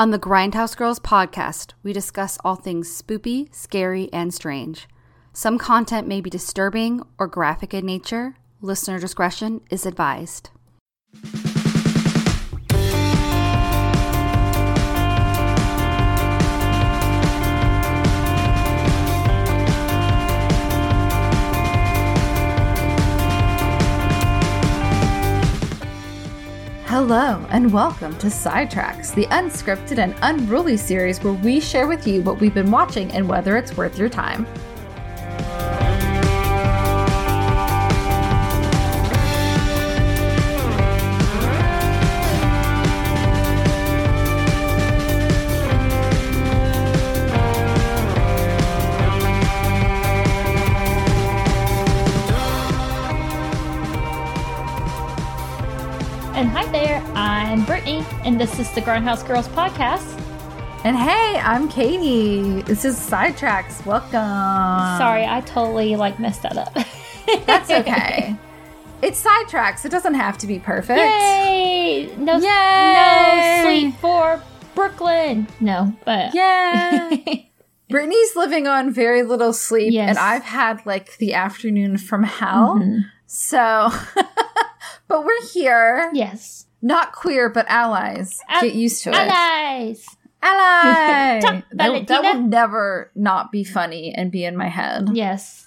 On the Grindhouse Girls podcast, we discuss all things spoopy, scary, and strange. Some content may be disturbing or graphic in nature. Listener discretion is advised. Hello, and welcome to Sidetracks, the unscripted and unruly series where we share with you what we've been watching and whether it's worth your time. Brittany, and this is the Grindhouse Girls podcast. And hey, I'm Katie. This is Sidetracks. Welcome. Sorry, I totally like messed that up. That's okay. it's Sidetracks. It doesn't have to be perfect. Yay! No, Yay! no sleep for Brooklyn. No, but yeah. Brittany's living on very little sleep, Yes. and I've had like the afternoon from hell. Mhm. So, but we're here. yes, Not queer, but allies. Al- Get used to it. allies. Ally! Talk that, that will never not be funny and be in my head. Yes,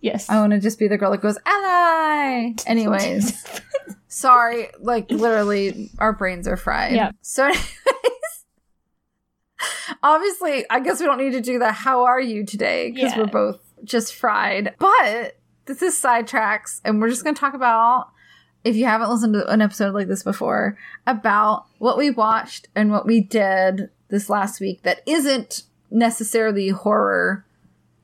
yes. I want to just be the girl that goes, ally! Anyways. Sorry, like literally, our brains are fried. Yeah. So, anyways, obviously, I guess we don't need to do the how are you today because Yeah. we're both just fried. But this is sidetracks, and we're just going to talk about, if you haven't listened to an episode like this before, about what we watched and what we did this last week that isn't necessarily horror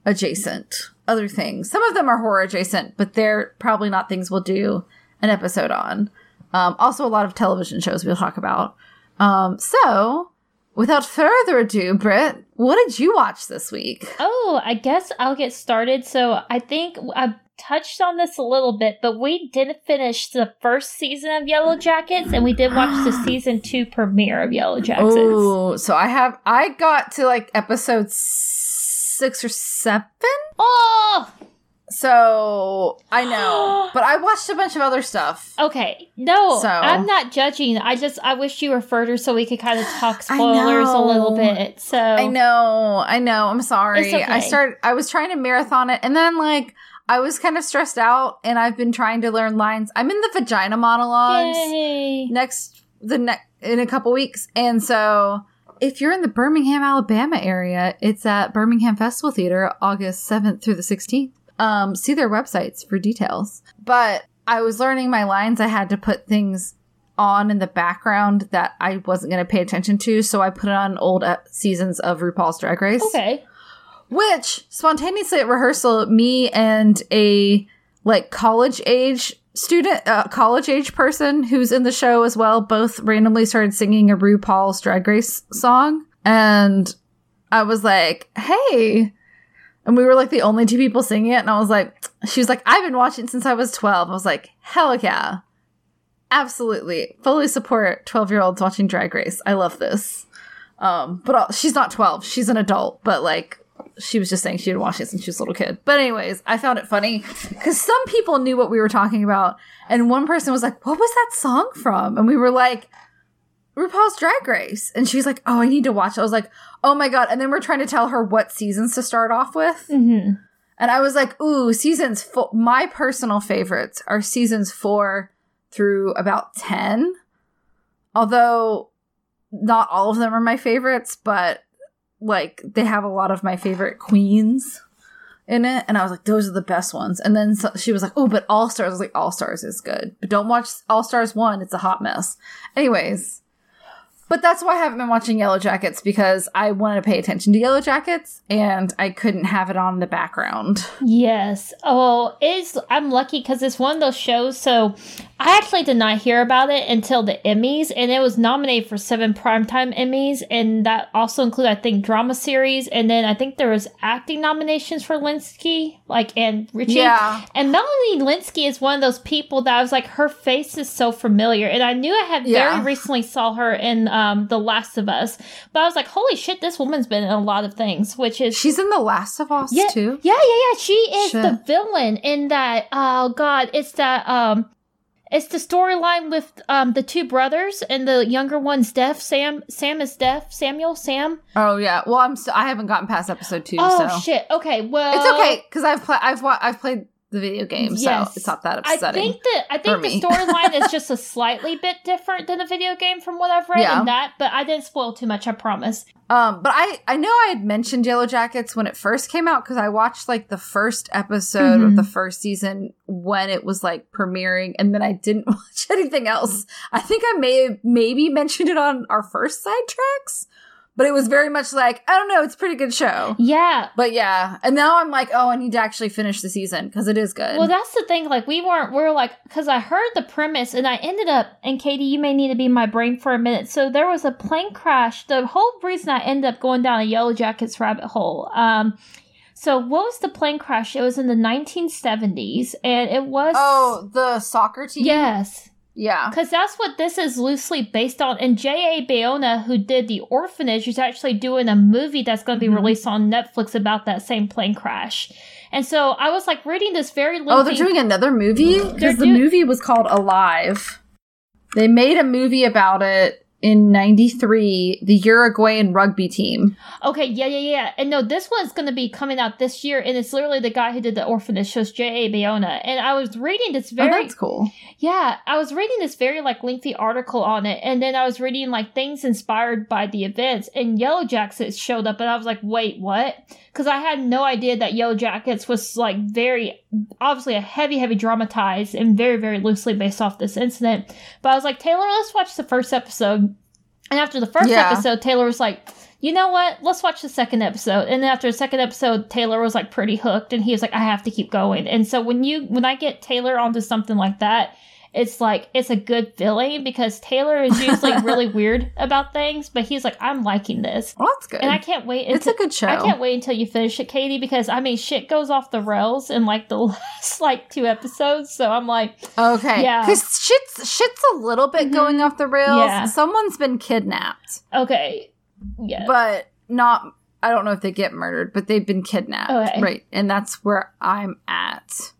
adjacent. Other things. Some of them are horror adjacent, but they're probably not things we'll do an episode on. Um, also, a lot of television shows we'll talk about. Um, so, without further ado, Britt, what did you watch this week? Oh, I guess I'll get started. So I think I touched on this a little bit, but we didn't finish the first season of Yellowjackets, and we did watch the season two premiere of Yellowjackets. Oh, so I have I got to like episode six or seven. Oh, So I know, but I watched a bunch of other stuff. okay. No, So- I'm not judging. I just I wish you were further so we could kind of talk spoilers a little bit. So I know, I know. I'm sorry. Okay. I started. I was trying to marathon it, and then like I was kind of stressed out, and I've been trying to learn lines. I'm in the vagina monologues Yay. next the next in a couple weeks, and so if you're in the Birmingham, Alabama area, it's at Birmingham Festival Theater, August 7th through the 16th. Um, see their websites for details. But I was learning my lines. I had to put things on in the background that I wasn't going to pay attention to, so I put on old uh, seasons of RuPaul's Drag Race. Okay. Which spontaneously at rehearsal, me and a like college age student, uh, college age person who's in the show as well, both randomly started singing a RuPaul's Drag Race song, and I was like, "Hey." And we were like the only two people singing it. And I was like, she was like, I've been watching since I was 12. I was like, hell yeah. Absolutely. Fully support 12 year olds watching Drag Race. I love this. Um, but uh, she's not 12. She's an adult, but like, she was just saying she had watched it since she was a little kid. But anyways, I found it funny because some people knew what we were talking about. And one person was like, what was that song from? And we were like, RuPaul's Drag Race. And she's like, oh, I need to watch it. I was like, oh my God. And then we're trying to tell her what seasons to start off with. hmm And I was like, ooh, seasons four. My personal favorites are seasons four through about 10. Although not all of them are my favorites, but like they have a lot of my favorite queens in it. And I was like, those are the best ones. And then so, she was like, oh, but All Stars. I was like, All Stars is good. But don't watch All Stars 1. It's a hot mess. Anyways. But that's why I haven't been watching Yellowjackets because I wanted to pay attention to Yellowjackets and I couldn't have it on in the background. Yes. Oh, it's I'm lucky because it's one of those shows. So I actually did not hear about it until the Emmys, and it was nominated for seven primetime Emmys, and that also included, I think, drama series, and then I think there was acting nominations for Lynskey, like and Ricci. Yeah. And Melanie Lynskey is one of those people that I was like, her face is so familiar, and I knew I had Yeah. very recently saw her in um, The Last of Us. But I was like, holy shit, this woman's been in a lot of things, which is She's in The Last of Us yeah, too. Yeah, yeah, yeah. She is Shit. the villain in that. Oh god, it's that. Um, it's the storyline with um the two brothers and the younger one's deaf. Sam, Sam is deaf. Samuel, Sam. Oh yeah. Well, I'm. St- I haven't gotten past episode two, Oh so shit. Okay, well, it's okay because I've played. I've wa- I've played the video game, so it's not that I upsetting. think that I think the storyline is just a slightly bit different than the video game from what I've read Yeah. in that, but I didn't spoil too much. I promise. Um, but I I know I had mentioned Yellowjackets when it first came out because I watched like the first episode of Mhm. the first season when it was like premiering, and then I didn't watch anything else. I think I may have maybe mentioned it on our first side tracks, but it was very much like I don't know, it's a pretty good show. Yeah, But yeah, and now I'm like, oh, I need to actually finish the season because it is good. Well, that's the thing. Like, we weren't, we are like, because I heard the premise and I ended up, and Katie, you may need to be in my brain for a minute. So there was a plane crash. The whole reason I ended up going down a Yellowjackets rabbit hole. Um, so what was the plane crash? It was in the 1970s and it was. oh, the soccer team. Yes. Yeah. Because that's what this is loosely based on. And J.A. Bayona, who did The Orphanage, is actually doing a movie that's going to be Mhm. released on Netflix about that same plane crash. And so I was like reading this very lengthy. Oh, they're doing another movie because the do- movie was called Alive. They made a movie about it in '93. The Uruguayan rugby team. Okay, yeah, yeah, yeah. And no, this one's going to be coming out this year, and it's literally the guy who did the orphanage shows J.A. Bayona. And I was reading this oh, very, that's cool. yeah, I was reading this very like lengthy article on it, and then I was reading like things inspired by the events, and Yellowjackets showed up, and I was like, wait, what? Because I had no idea that Yellowjackets was like very, obviously a heavy, heavy dramatized and very, very loosely based off this incident. But I was like, Taylor, let's watch the first episode. And after the first Yeah. episode, Taylor was like, you know what? Let's watch the second episode. And after the second episode, Taylor was like pretty hooked and he was like, I have to keep going. And so when you when I get Taylor onto something like that, it's like it's a good feeling because Taylor is usually really weird about things, but he's like, I'm liking this. Well, that's good. And I can't wait it's a good show. I can't wait until you finish it, Katie, because I mean shit goes off the rails in like the last like two episodes. So I'm like, Okay, Yeah. because shit's shit's a little bit Mhm. going off the rails. Yeah. Someone's been kidnapped, okay. Yeah. but not. I don't know if they get murdered, but they've been kidnapped, Okay. right? And that's where I'm at.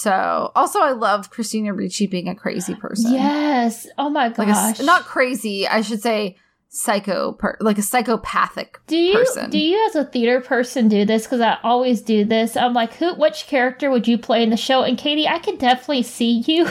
So, also, I love Christina Ricci being a crazy person. yes. Oh my like a gosh. not crazy. I should say psycho, per- like a psychopathic Do you person. do you as a theater person do this? Because I always do this. I'm like, who? Which character would you play in the show? And Katie, I can definitely see you.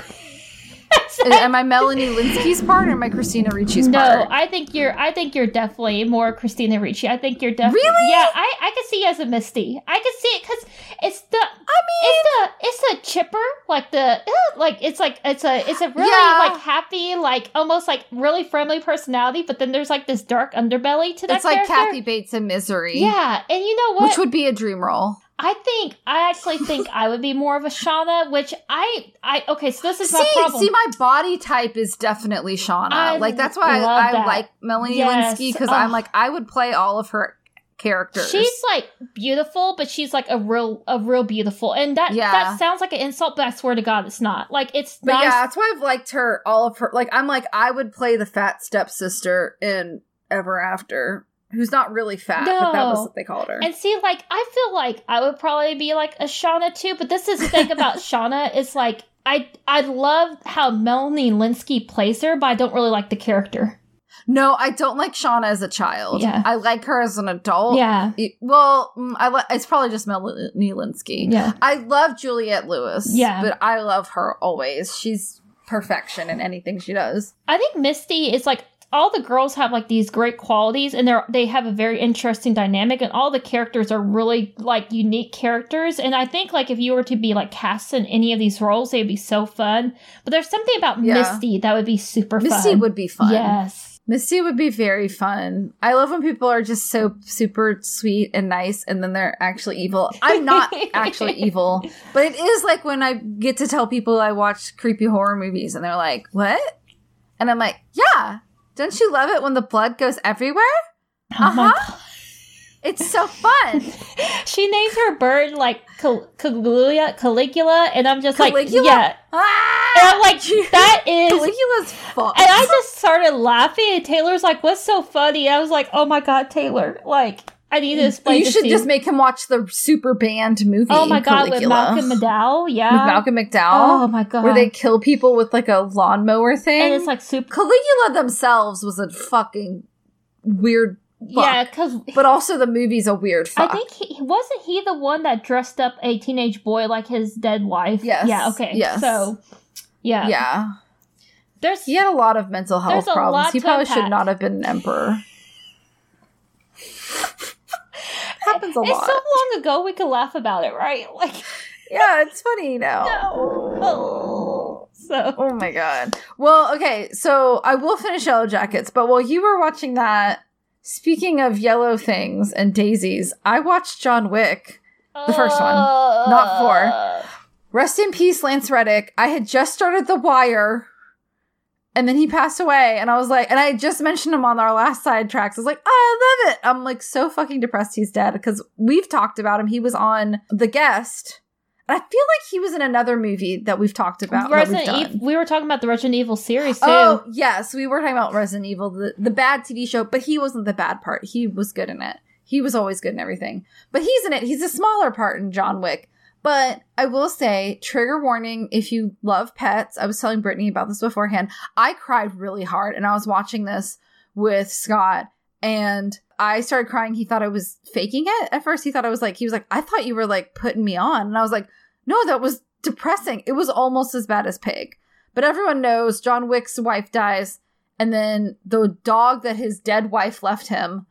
Am I Melanie Lynskey's part or am I Christina Ricci's no, part? No, I think you're. I think you're definitely more Christina Ricci. I think you're definitely. Really? Yeah, I, I can see you as a Misty. I can see it because it's the. I mean, it's the it's the chipper like the uh, like it's like it's a it's a really Yeah. like happy like almost like really friendly personality, but then there's like this dark underbelly to that. it's like character. Kathy Bates in Misery. Yeah, and you know what? Which would be a dream role. I think I actually think I would be more of a Shauna, which I I okay. So this is my See, problem. see, my body type is definitely Shauna. I like that's why I, I like Melanie Yes. Lynskey because Ugh. I'm like I would play all of her characters. She's like beautiful, but she's like a real a real beautiful, and that Yeah. that sounds like an insult, but I swear to God, it's not. Like it's but nice. yeah, that's why I've liked her. All of her, like I'm like I would play the fat stepsister in Ever After, who's not really fat, but that was what they called her. And see, like I feel like I would probably be like a Shauna too, but this is the thing about Shauna is like I I love how Melanie Lynskey plays her, but I don't really like the character. No, I don't like Shauna as a child. Yeah. I like her as an adult. yeah, It- well, mm, I li- it's probably just Melanie Lynskey. yeah. I love Juliette Lewis. Yeah. But I love her always. She's perfection in anything she does. I think Misty is like all the girls have like these great qualities and they're they have a very interesting dynamic and all the characters are really like unique characters and I think like if you were to be like cast in any of these roles they'd be so fun. But there's something about Yeah. Misty that would be super Misty fun. would be fun. Yes. Misty would be very fun. I love when people are just so super sweet and nice and then they're actually evil. I'm not actually evil, but it is like when I get to tell people I watch creepy horror movies and they're like, "What?" And I'm like, "Yeah. Don't you love it when the blood goes everywhere?" Oh Uh-huh. It's so fun. she names her bird like Cal- Caligula, Caligula, and I'm just Caligula? like, yeah. Ah! And I'm like, that is. Caligula's fucked. And I just started laughing, and Taylor's like, "What's so funny?" I was like, "Oh my god, Taylor! Like, I need to explain." you should just make him watch the super band movie. Oh my god, with Caligula. Malcolm McDowell, yeah. With Malcolm McDowell. Oh my god, Where they kill people with like a lawnmower thing. and it's like super. Caligula themselves was a fucking weird fuck. Yeah, because But also the movie's a weird I think he wasn't he the one that dressed up a teenage boy like his dead wife. Yes, Yeah. Okay. yes. So. Yeah. yeah. There's. He had a lot of mental health problems. He probably should not have been an emperor. Happens a It's lot. It's so long ago we could laugh about it, right? Like. yeah, it's funny now. No. Oh. So. Oh my god. Well, okay, so I will finish Yellowjackets, but while you were watching that, speaking of yellow things and daisies, I watched John Wick. The first one, not four. Uh. Rest in peace, Lance Reddick. I had just started The Wire, and then he passed away, and I was like, and I just mentioned him on our last side tracks. I was like, oh, I love it. I'm like so fucking depressed he's dead because we've talked about him. He was on The Guest. I feel like he was in another movie that we've talked about. Resident. Evil. We were talking about the Resident Evil series too. Oh, yes. We were talking about Resident Evil, the, the bad TV show, but he wasn't the bad part. He was good in it. He was always good in everything. But he's in it. He's a smaller part in John Wick. But I will say, trigger warning if you love pets. I was telling Brittany about this beforehand. I cried really hard and I was watching this with Scott and I started crying. He thought I was faking it. At first, he thought I was like, he was like, I thought you were like putting me on. And I was like, no, that was depressing. It was almost as bad as Pig. But everyone knows John Wick's wife dies, and then the dog that his dead wife left him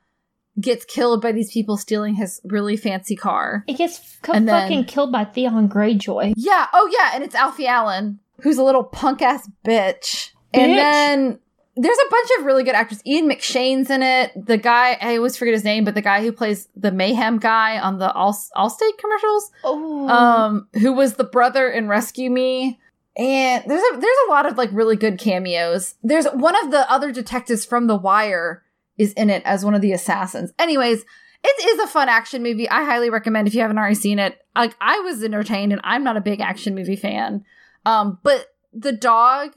gets killed by these people stealing his really fancy car. It gets co- And then- fucking killed by Theon Greyjoy. Yeah, oh yeah, and it's Alfie Allen, who's a little punk ass bitch. And then there's a bunch of really good actors. Ian McShane's in it. The guy, I always forget his name, but the guy who plays the Mayhem guy on the All Allstate commercials. Oh. um who was the brother in rescue me and there's a there's a lot of like really good cameos there's one of the other detectives from the wire is in it as one of the assassins anyways it is a fun action movie i highly recommend if you haven't already seen it like i was entertained and i'm not a big action movie fan um but the dog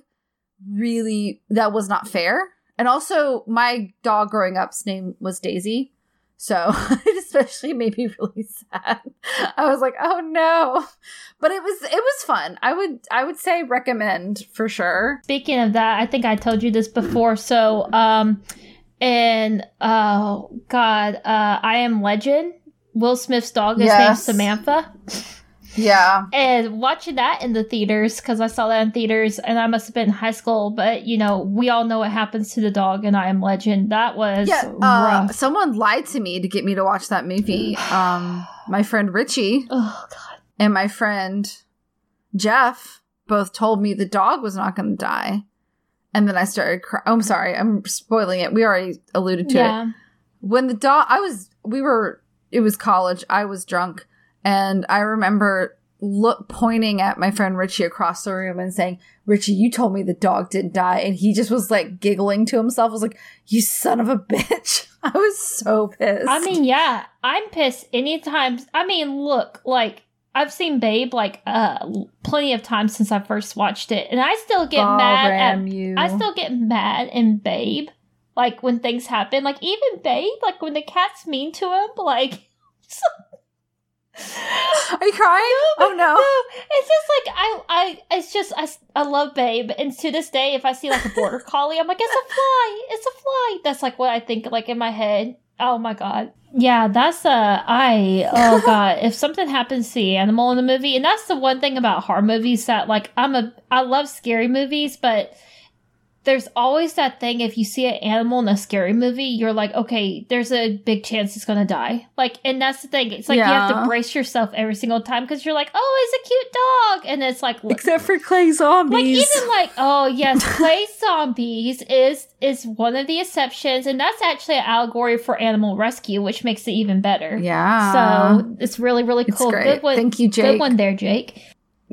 really that was not fair and also my dog growing up's name was daisy so it especially made me really sad. I was like, "Oh no!" But it was it was fun. I would I would say recommend for sure. Speaking of that, I think I told you this before. So, um, and oh god, uh, I am Legend. Will Smith's dog is named Samantha. Yeah, And watching that in the theaters because I saw that in theaters, and I must have been in high school. But you know, we all know what happens to the dog, and I am Legend. That was yeah. Uh, someone lied to me to get me to watch that movie. Um, my friend Richie Oh god. and my friend Jeff both told me the dog was not going to die, and then I started. Cry- oh, I'm sorry, I'm spoiling it. We already alluded to it. Yeah. when the dog i was we were it was college i was drunk and i remember look pointing at my friend richie across the room and saying richie you told me the dog didn't die and he just was like giggling to himself I was like you son of a bitch i was so pissed I mean, yeah, I'm pissed anytime. I mean, look, like I've seen Babe like uh plenty of times since I first watched it, and I still get mad at. You. I still get mad in Babe, like when things happen. Like even Babe, like when the cat's mean to him, like. are you crying? Oh no. No, it's just like I, I, it's just I, I love Babe, and to this day, if I see like a border collie, I'm like, it's a fly, it's a fly. That's like what I think, like in my head. Oh my god, yeah, that's uh, I, oh god, if something happens to the animal in the movie, and that's the one thing about horror movies that like I'm a, I love scary movies, but there's always that thing if you see an animal in a scary movie, you're like, okay, there's a big chance it's gonna die. Like, and that's the thing. It's like you have to brace yourself every single time because you're like, oh, it's a cute dog, and it's like, except for clay zombies like even like, oh yes, clay zombies is is one of the exceptions, and that's actually an allegory for animal rescue, which makes it even better. yeah So it's really really cool. great. Good one. Thank you, Jake. Good one there, Jake.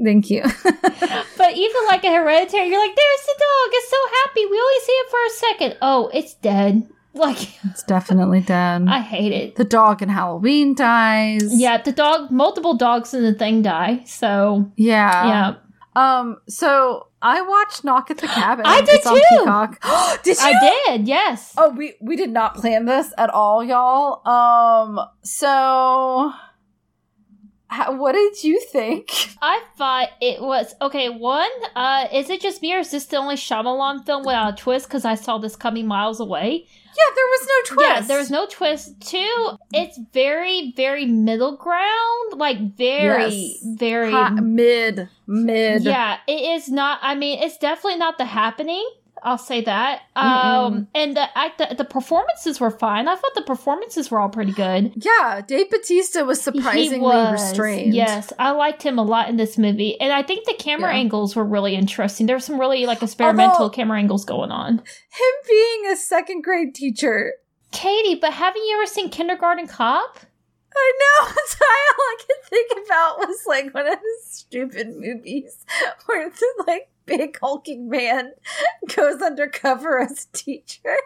Thank you But even like a hereditary, you're like, there's the dog. It's so happy. We only see it for a second. Oh, it's dead. Like, It's definitely dead. I hate it. the dog in Halloween dies. Yeah, the dog, multiple dogs in the thing die. So, Yeah. yeah. Um, so I watched Knock at the Cabin. I did It's too. Peacock. did you? I did, yes. Oh, we we did not plan this at all, y'all. Um, so how, what did you think? I thought it was okay. One, uh, is it just me or is this the only Shyamalan film without a twist? Because I saw this coming miles away. Yeah, there was no twist. Yeah, there was no twist. Two, it's very, very middle ground. Like very, Yes. very. Hot, mid mid. Yeah, it is not. I mean, it's definitely not the happening. I'll say that. Um, and the act, the, the performances were fine. I thought the performances were all pretty good. Yeah, Dave Bautista was surprisingly was, restrained. Yes, I liked him a lot in this movie, and I think the camera Yeah. angles were really interesting. There were some really like experimental Although- camera angles going on. Him being a second grade teacher. Katie, but haven't you ever seen Kindergarten Cop? I know. That's all I could think about was like one of the stupid movies where the like big hulking man goes undercover as a teacher.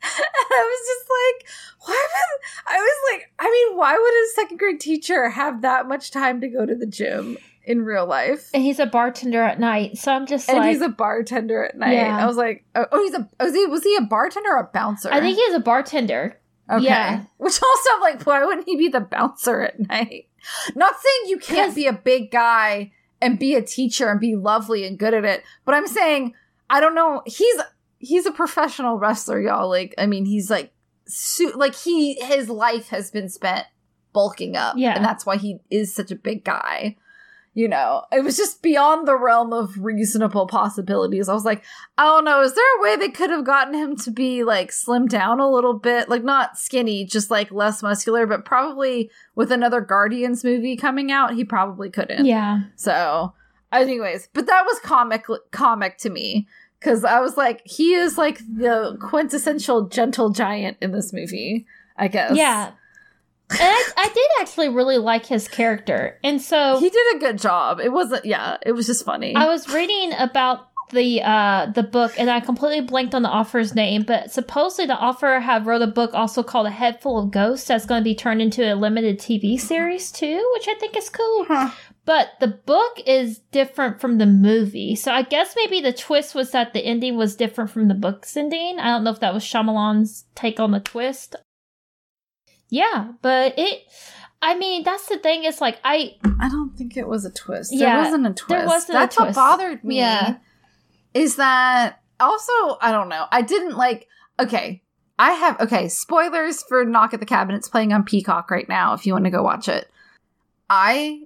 And I was just like, why would I was like, I mean, why would a second grade teacher have that much time to go to the gym in real life? And he's a bartender at night, so I'm just And like, he's a bartender at night. Yeah. I was like, oh, oh, he's a oh, was he was he a bartender or a bouncer? I think he's a bartender. Okay. Yeah. Which also, I'm like, why wouldn't he be the bouncer at night? Not saying you can't be a big guy and be a teacher and be lovely and good at it, but I'm saying, I don't know. He's he's a professional wrestler, y'all. Like, I mean, he's like, su- like he his life has been spent bulking up, Yeah. and that's why he is such a big guy. You know, it was just beyond the realm of reasonable possibilities. I was like, I don't know. Is there a way they could have gotten him to be like slimmed down a little bit? Like not skinny, just like less muscular, but probably with another Guardians movie coming out, he probably couldn't. Yeah. So, anyways, but that was comic comic to me because I was like, he is like the quintessential gentle giant in this movie. I guess. Yeah. And I, I did actually really like his character. And so He did a good job. It wasn't. Yeah, it was just funny. I was reading about the uh the book and I completely blanked on the author's name, but supposedly the author have wrote a book also called A Head Full of Ghosts that's going to be turned into a limited TV series too, which I think is cool. Huh. But the book is different from the movie. So I guess maybe the twist was that the ending was different from the book's ending. I don't know if that was Shyamalan's take on the twist. Yeah, but it I mean, that's the thing, it's like I I don't think it was a twist. Yeah, there wasn't a twist. there wasn't a That's twist. what bothered me. Yeah. Is that also I don't know. I didn't like okay. I have okay, spoilers for Knock at the Cabin. It's playing on Peacock right now if you want to go watch it. I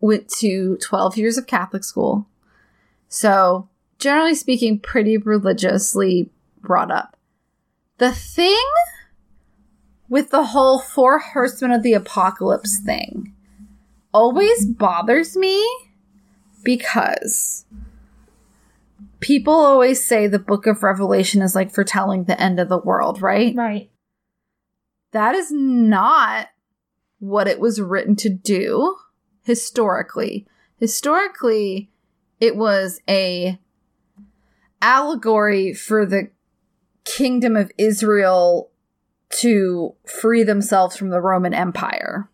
went to 12 years of Catholic school. So, generally speaking, pretty religiously brought up. The thing with the whole four horsemen of the apocalypse thing. Always bothers me because people always say the book of revelation is like foretelling the end of the world right? Right. that is not what it was written to do historically. Historically it was a allegory for the kingdom of israel to free themselves from the roman empire.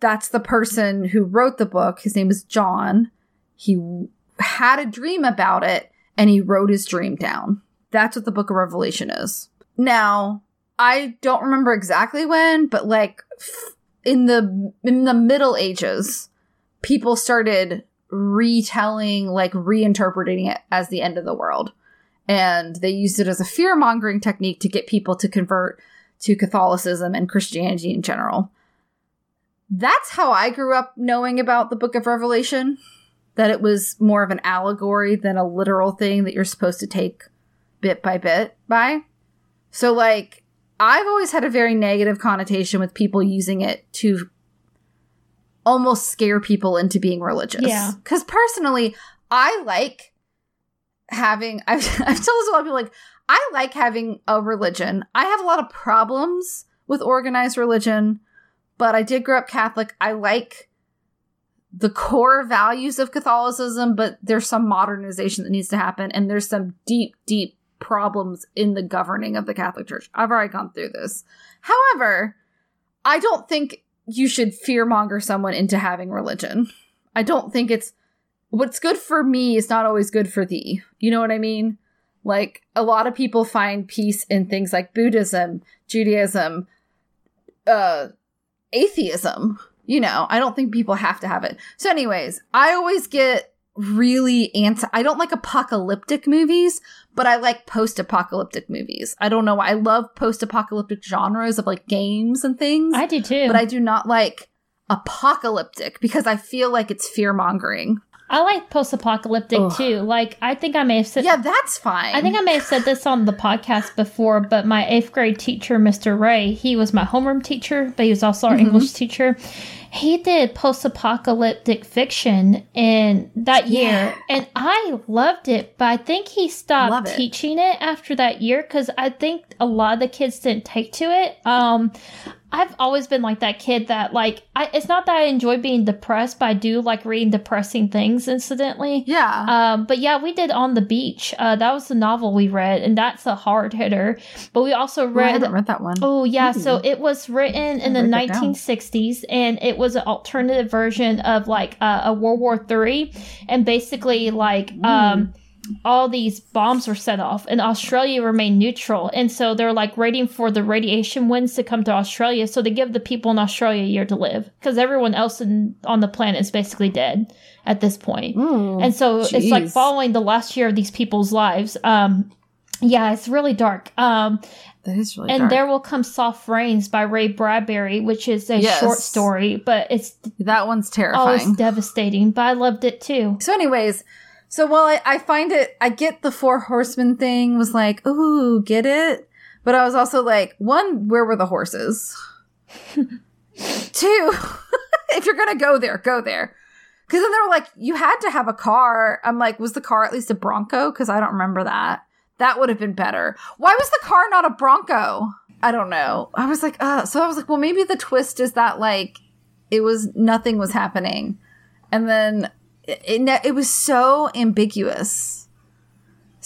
That's the person who wrote the book. His name is john. He had a dream about it and he wrote his dream down. That's what the book of revelation is. Now I don't remember exactly when, but like in the in the Middle Ages, people started retelling, like reinterpreting it as the end of the world, and they used it as a fear mongering technique to get people to convert to Catholicism and Christianity in general. That's how I grew up knowing about the Book of Revelation. That it was more of an allegory than a literal thing that you're supposed to take bit by bit by. So, like, I've always had a very negative connotation with people using it to almost scare people into being religious. Yeah. Because personally, I like having, I've, I've told this a lot of people, like, I like having a religion. I have a lot of problems with organized religion, but I did grow up Catholic. I like the core values of Catholicism, but there's some modernization that needs to happen, and there's some deep, deep problems in the governing of the Catholic Church. I've already gone through this. However, I don't think you should fearmonger someone into having religion. I don't think it's what's good for me is not always good for thee. You know what I mean? Like a lot of people find peace in things like Buddhism, Judaism, uh atheism. You know, I don't think people have to have it. So anyways, I always get really anti I don't like apocalyptic movies, but I like post-apocalyptic movies. I don't know why. I love post-apocalyptic genres of like games and things. I do too. but I do not like apocalyptic because I feel like it's fear-mongering. I like post-apocalyptic too. Like I think I may have said Yeah, that's fine. I think I may have said this on the podcast before, but my eighth grade teacher, Mr. Ray, he was my homeroom teacher, but he was also our Mm-hmm. English teacher. He did post apocalyptic fiction in that year, Yeah. and I loved it, but I think he stopped it. teaching it after that year because I think a lot of the kids didn't take to it. Um, I've always been like that kid that like I, it's not that I enjoy being depressed, but I do like reading depressing things. Incidentally, Yeah. um, but yeah, we did On the Beach. Uh, that was the novel we read, and that's a hard hitter. But we also Oh, I read. haven't read that one. Oh yeah, so it was written in the write that 1960s, and it was an alternative version of like uh, a World War Three, and basically like um, all these bombs were set off, and Australia remained neutral, and so they're like waiting for the radiation winds to come to Australia, so they give the people in Australia a year to live, because everyone else in, on the planet is basically dead at this point. Ooh. And so it's like following the last year of these people's lives. Um, yeah, it's really dark. Um, that is really and dark. There Will Come Soft Rains by Ray Bradbury, which is a Yes. short story, but it's that one's terrifying. oh, it's devastating. But I loved it too. So, anyways, so while I, I find it, I get the four horsemen thing was like, ooh, get it? But I was also like, one, where were the horses? Two, if you're gonna go there, go there. Because then they were like, you had to have a car. I'm like, was the car at least a Bronco? Because I don't remember that. That would have been better. Why was the car not a Bronco? I don't know. I was like, uh, so I was like, well, maybe the twist is that like it was nothing was happening, and then it, it, it was so ambiguous.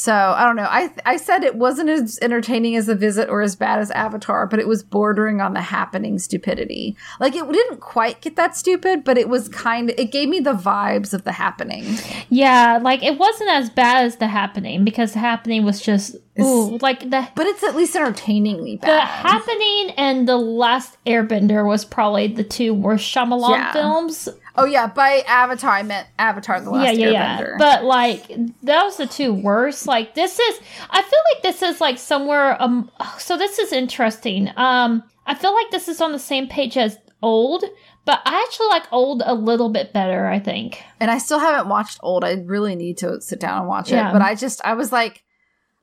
So I don't know. I I said it wasn't as entertaining as the visit or as bad as Avatar, but it was bordering on the happening stupidity. Like it didn't quite get that stupid, but it was kind of it gave me the vibes of the happening. Yeah, like it wasn't as bad as the happening because the happening was just ooh, like the But it's at least entertainingly bad. the happening and the last Airbender was probably the two worst Shyamalan Yeah. films. Oh yeah, by Avatar I meant Avatar: The Last yeah, yeah, Airbender. yeah. But like those the two worst. Like this is, I feel like this is like somewhere. Um, so this is interesting. Um, I feel like this is on the same page as old, but I actually like old a little bit better. I think. and I still haven't watched Old. I really need to sit down and watch Yeah. it. But I just I was like,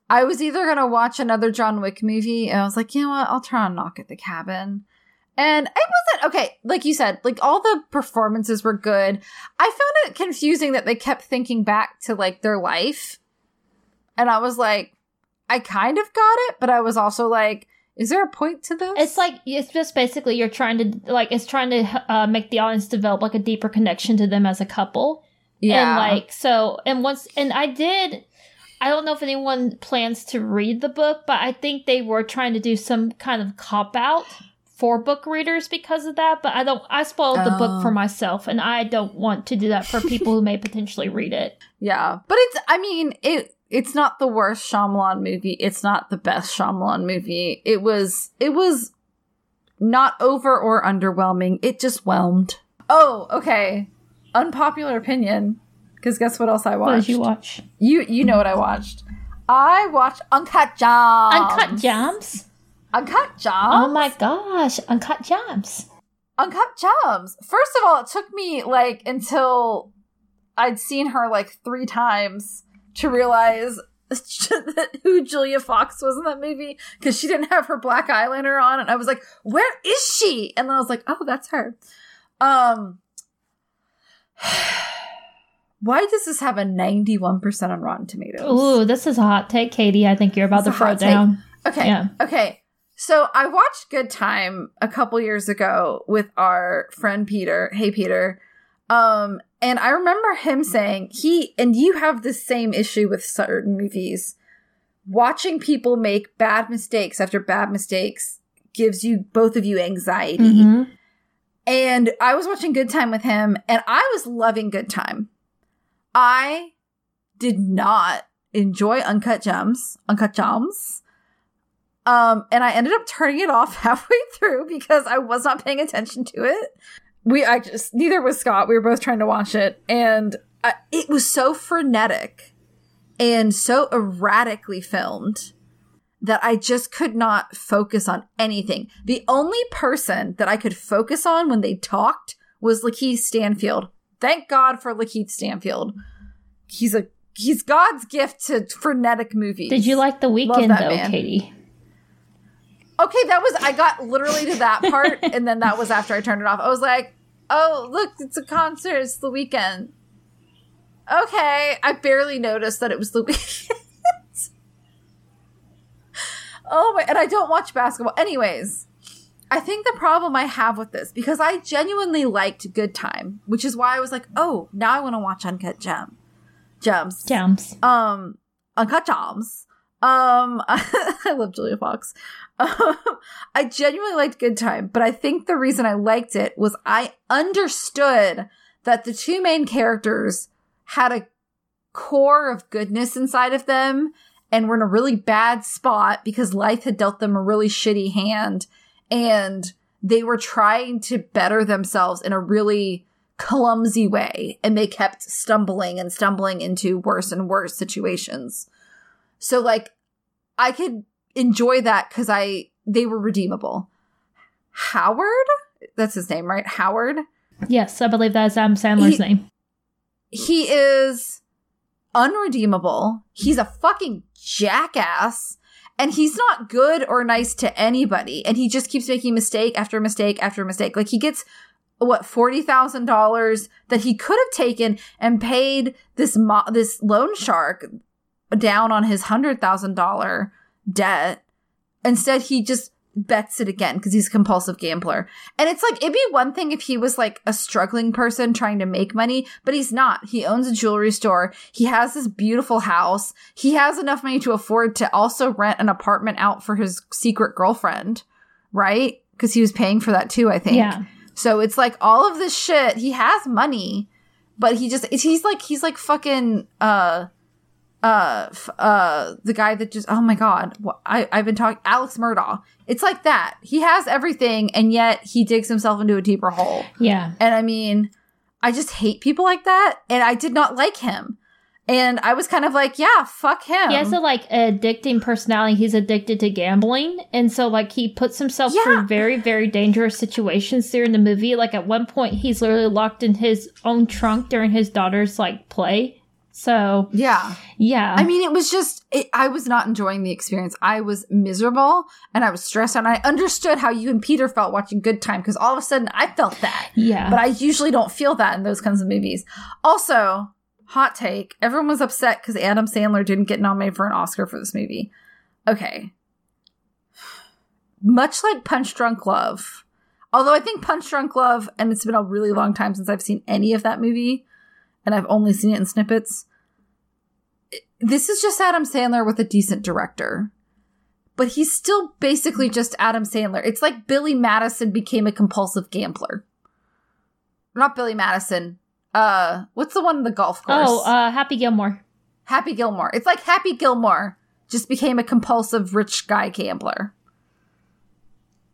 I was either gonna watch another John Wick movie, and I was like, you know what, I'll try and knock at the cabin. And it wasn't okay, like you said, like all the performances were good. I found it confusing that they kept thinking back to like their life. And I was like, I kind of got it, but I was also like, is there a point to this? It's like it's just basically you're trying to like it's trying to uh, make the audience develop like a deeper connection to them as a couple. yeah, And like so and once and I did I don't know if anyone plans to read the book, but I think they were trying to do some kind of cop out for book readers because of that. But I don't I spoiled the book Oh. for myself and I don't want to do that for people who may potentially read it. Yeah, but it's I mean it it's not the worst Shyamalan movie. It's not the best Shyamalan movie. It was it was not over or underwhelming. It just whelmed. Oh, okay. Unpopular opinion. Because guess what else I watched? What did you watch? You you know what I watched. I watched Uncut Gems. Uncut Gems? Uncut Jobs? Oh my gosh, Uncut Jobs. Uncut Jobs. First of all, it took me like until I'd seen her like three times to realize who Julia Fox was in that movie because she didn't have her black eyeliner on, and I was like, "Where is she?" And then I was like, "Oh, that's her." Um, why does this have a ninety-one percent on Rotten Tomatoes? Ooh, this is a hot take, Katie. I think you're about to throw hot it take. down. Okay. Yeah. Okay. So I watched Good Time a couple years ago with our friend Peter. Hey Peter. Um and I remember him saying he and you have the same issue with certain movies watching people make bad mistakes after bad mistakes gives you both of you anxiety. Mhm. And I was watching Good Time with him and I was loving Good Time. I did not enjoy Uncut Gems, Uncut Gems. Um, and I ended up turning it off halfway through because I was not paying attention to it. We, I just, neither was Scott. We were both trying to watch it. And I, it was so frenetic and so erratically filmed that I just could not focus on anything. The only person that I could focus on when they talked was Lakeith Stanfield. Thank God for Lakeith Stanfield. He's a he's God's gift to frenetic movies. Did you like the Weeknd though, man. Katie? Okay, that was I got literally to that part, and then that was after I turned it off. I was like, "Oh, look, it's a concert. It's the Weeknd." Okay, I barely noticed that it was the Weeknd. oh my! And I don't watch basketball, anyways. I think the problem I have with this because I genuinely liked Good Time, which is why I was like, "Oh, now I want to watch Uncut Gem, Gems, Gems, um uncut gems um i love julia fox i genuinely liked good time but i think the reason i liked it was i understood that the two main characters had a core of goodness inside of them and were in a really bad spot because life had dealt them a really shitty hand and they were trying to better themselves in a really clumsy way and they kept stumbling and stumbling into worse and worse situations. So like I could enjoy that cuz I they were redeemable. Howard, that's his name, right? Howard. Yes, I believe that is Adam Sandler's He- name. He is unredeemable. He's a fucking jackass. And he's not good or nice to anybody. And he just keeps making mistake after mistake after mistake. Like he gets what forty thousand dollars that he could have taken and paid this mo- this loan shark down on his hundred thousand dollar debt. Instead, he just bets it again because he's a compulsive gambler. And it's like it'd be one thing if he was like a struggling person trying to make money, but he's not. He owns a jewelry store. He has this beautiful house. He has enough money to afford to also rent an apartment out for his secret girlfriend, right? Because he was paying for that too, I think. Yeah. So it's like all of this shit. He has money, but he just he's like he's like fucking uh uh f- uh the guy that just oh my god what, I I've been talking Alex Murdaugh. It's like that. He has everything and yet he digs himself into a deeper hole. Yeah. And I mean, I just hate people like that and I did not like him. And I was kind of like, yeah, fuck him. He has a like addicting personality. He's addicted to gambling, and so like he puts himself Yeah. through very very dangerous situations during the movie. Like at one point, he's literally locked in his own trunk during his daughter's like play. So yeah. yeah, I mean, it was just, it, I was not enjoying the experience. I was miserable and I was stressed and I understood how you and Peter felt watching Good Time because all of a sudden I felt that. yeah, But I usually don't feel that in those kinds of movies. Also, hot take everyone was upset because Adam Sandler didn't get nominated for an Oscar for this movie. Okay. Much like Punch Drunk Love, although I think Punch Drunk Love, and it's been a really long time since I've seen any of that movie, and I've only seen it in snippets. This is just Adam Sandler with a decent director. But he's still basically just Adam Sandler. It's like Billy Madison became a compulsive gambler. Not Billy Madison. Uh, what's the one in the golf course? oh, uh, Happy Gilmore. Happy Gilmore. It's like Happy Gilmore just became a compulsive rich guy gambler.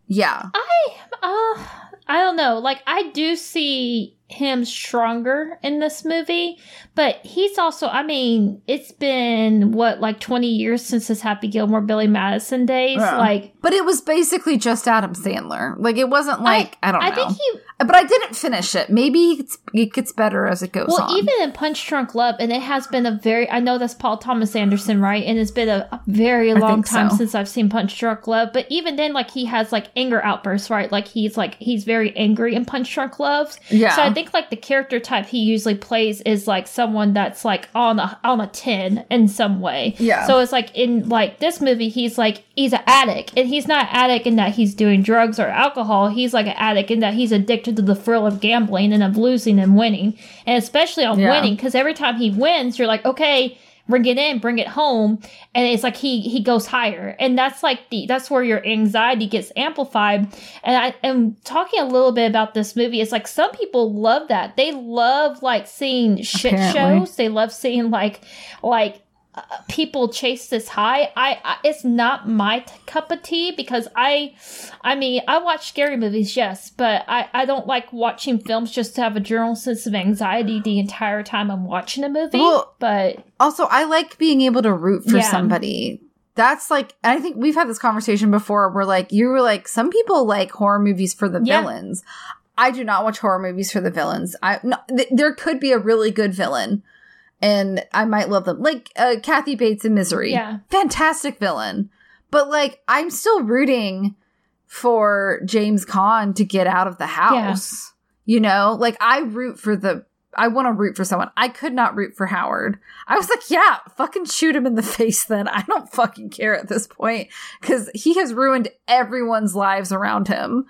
Yeah. I uh I don't know. Like I do see him stronger in this movie, but he's also I mean, it's been what like 20 years since his Happy Gilmore Billy Madison days. Yeah. Like But it was basically just Adam Sandler. Like it wasn't like I, don't know. I think he but I didn't finish it. Maybe it's, it gets better as it goes well, on. even in Punch Drunk Love, and it has been a very, I know that's Paul Thomas Anderson, right? And it's been a, a very long time so. since I've seen Punch Drunk Love. But even then, like, he has, like, anger outbursts, right? Like, he's, like, he's very angry in Punch Drunk Love. yeah. So I think, like, the character type he usually plays is, like, someone that's, like, on a, on a 10 in some way. Yeah. So it's, like, in, like, this movie, he's, like, he's an addict. And he's not addict in that he's doing drugs or alcohol. He's, like, an addict in that he's addicted to the thrill of gambling and of losing and winning. And especially on Yeah. winning, because every time he wins, you're like, okay, bring it in, bring it home, and it's like he he goes higher, and that's like the that's where your anxiety gets amplified. And I am talking a little bit about this movie. It's like some people love that. They love like seeing shit Apparently. shows. They love seeing like like uh, people chase this high. I, I it's not my t- cup of tea because I, I mean, I watch scary movies, yes, but I I don't like watching films just to have a general sense of anxiety the entire time I'm watching a movie. Well, but Also, I like being able to root for Yeah. somebody. That's like, I think we've had this conversation before where like, you were like, some people like horror movies for the Yeah. villains. I do not watch horror movies for the villains. I, no, th- there could be a really good villain and I might love them. Like, uh, Kathy Bates in Misery. Yeah. Fantastic villain. But like, I'm still rooting for James Caan to get out of the house. You know, like I root for the I want to root for someone. I could not root for Howard. I was like, yeah, fucking shoot him in the face then. I don't fucking care at this point because he has ruined everyone's lives around him.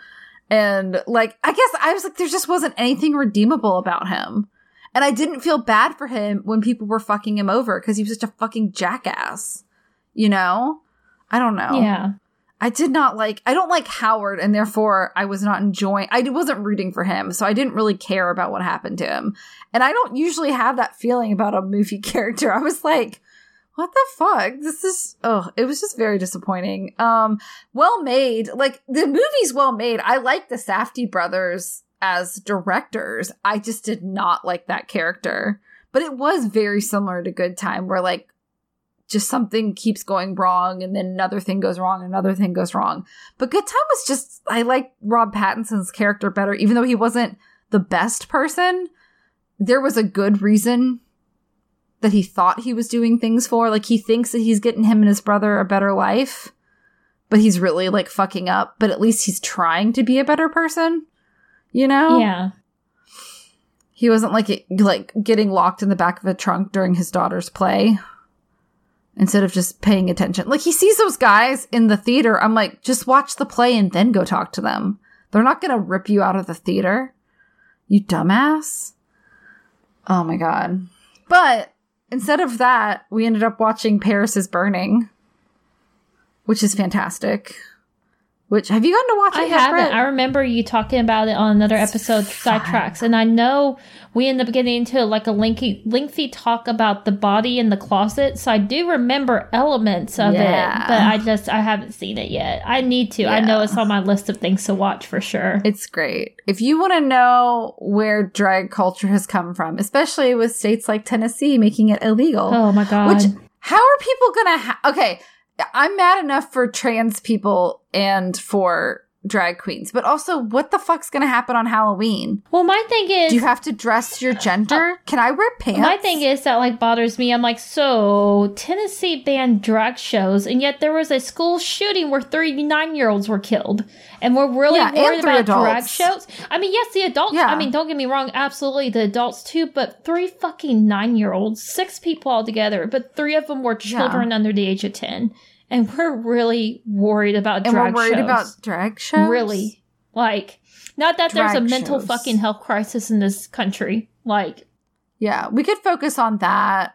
And like, I guess I was like, there just wasn't anything redeemable about him. And I didn't feel bad for him when people were fucking him over because he was such a fucking jackass. You know? I don't know. yeah, I did not like I don't like Howard and therefore I was not enjoying I wasn't rooting for him so I didn't really care about what happened to him. And I don't usually have that feeling about a movie character. I was like what the fuck? This is oh, it was just very disappointing. Um well made. Like the movie's well made. I like the Safdie brothers as directors. I just did not like that character. But it was very similar to Good Time where like just something keeps going wrong and then another thing goes wrong another thing goes wrong but good time was just i like rob pattinson's character better even though he wasn't the best person there was a good reason that he thought he was doing things for like he thinks that he's getting him and his brother a better life but he's really like fucking up but at least he's trying to be a better person you know yeah, he wasn't like like getting locked in the back of a trunk during his daughter's play instead of just paying attention. Like he sees those guys in the theater. I'm like, just watch the play and then go talk to them. They're not going to rip you out of the theater. You dumbass. Oh my god. But instead of that, we ended up watching Paris is Burning, which is fantastic. Which have you gotten to watch it I haven't. I remember you talking about it on another episode, Sidetracks, and I know we end up getting into like a lengthy, lengthy talk about the body in the closet. So I do remember elements of Yeah. it, but I just I haven't seen it yet. I need to. I know it's on my list of things to watch for sure. It's great. If you want to know where drag culture has come from, especially with states like Tennessee making it illegal, oh my god! which how are people gonna? Ha- okay, I'm mad enough for trans people and for drag queens, but also what the fuck's gonna happen on Halloween? well, my thing is, Do you have to dress your gender? Uh, Can I wear pants? My thing is that like bothers me. I'm like, so Tennessee banned drag shows, and yet there was a school shooting where 39 year olds were killed, and we're really Yeah, worried about drag shows. I mean, yes, the adults. Yeah. I mean, don't get me wrong, absolutely the adults too, but three fucking nine year olds, six people altogether, but three of them were children under the age of 10, and we're really worried about and drag we're worried shows. about drag shows. really like. Not that there's a Drag mental shows. fucking health crisis in this country. Like, Yeah, we could focus on that.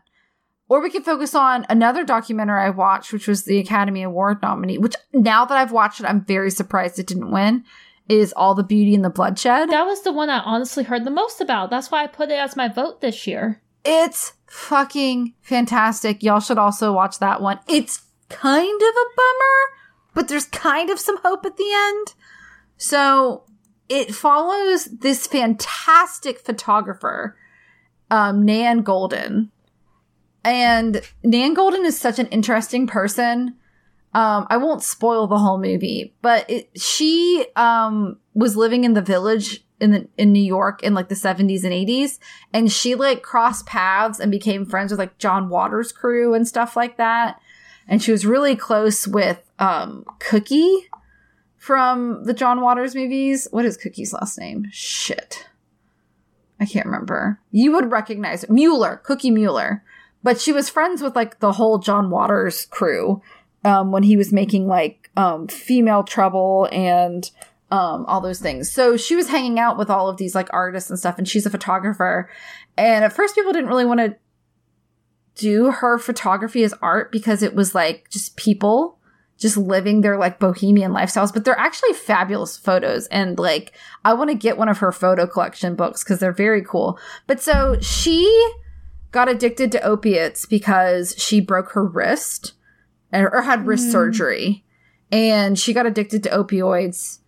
Or we could focus on another documentary I watched, which was the Academy Award nominee, which now that I've watched it, I'm very surprised it didn't win, is All the Beauty and the Bloodshed. That was the one I honestly heard the most about. That's why I put it as my vote this year. It's fucking fantastic. Y'all should also watch that one. It's kind of a bummer, but there's kind of some hope at the end. So it follows this fantastic photographer, um, Nan Goldin. And Nan Goldin is such an interesting person. Um, I won't spoil the whole movie, but it, she um, was living in the village in the in New York in like the 70s and 80s, and she like crossed paths and became friends with like John Waters' crew and stuff like that. And she was really close with um, Cookie from the John Waters movies. What is Cookie's last name? Shit. I can't remember. You would recognize. Mueller, Cookie Mueller. But she was friends with like the whole John Waters crew um, when he was making like um, female trouble and um, all those things. So she was hanging out with all of these like artists and stuff, and she's a photographer. And at first, people didn't really want to do her photography as art because it was like just people just living their like bohemian lifestyles, but they're actually fabulous photos. And like, I want to get one of her photo collection books because they're very cool. But so she got addicted to opiates because she broke her wrist or had wrist mm. surgery and she got addicted to opioids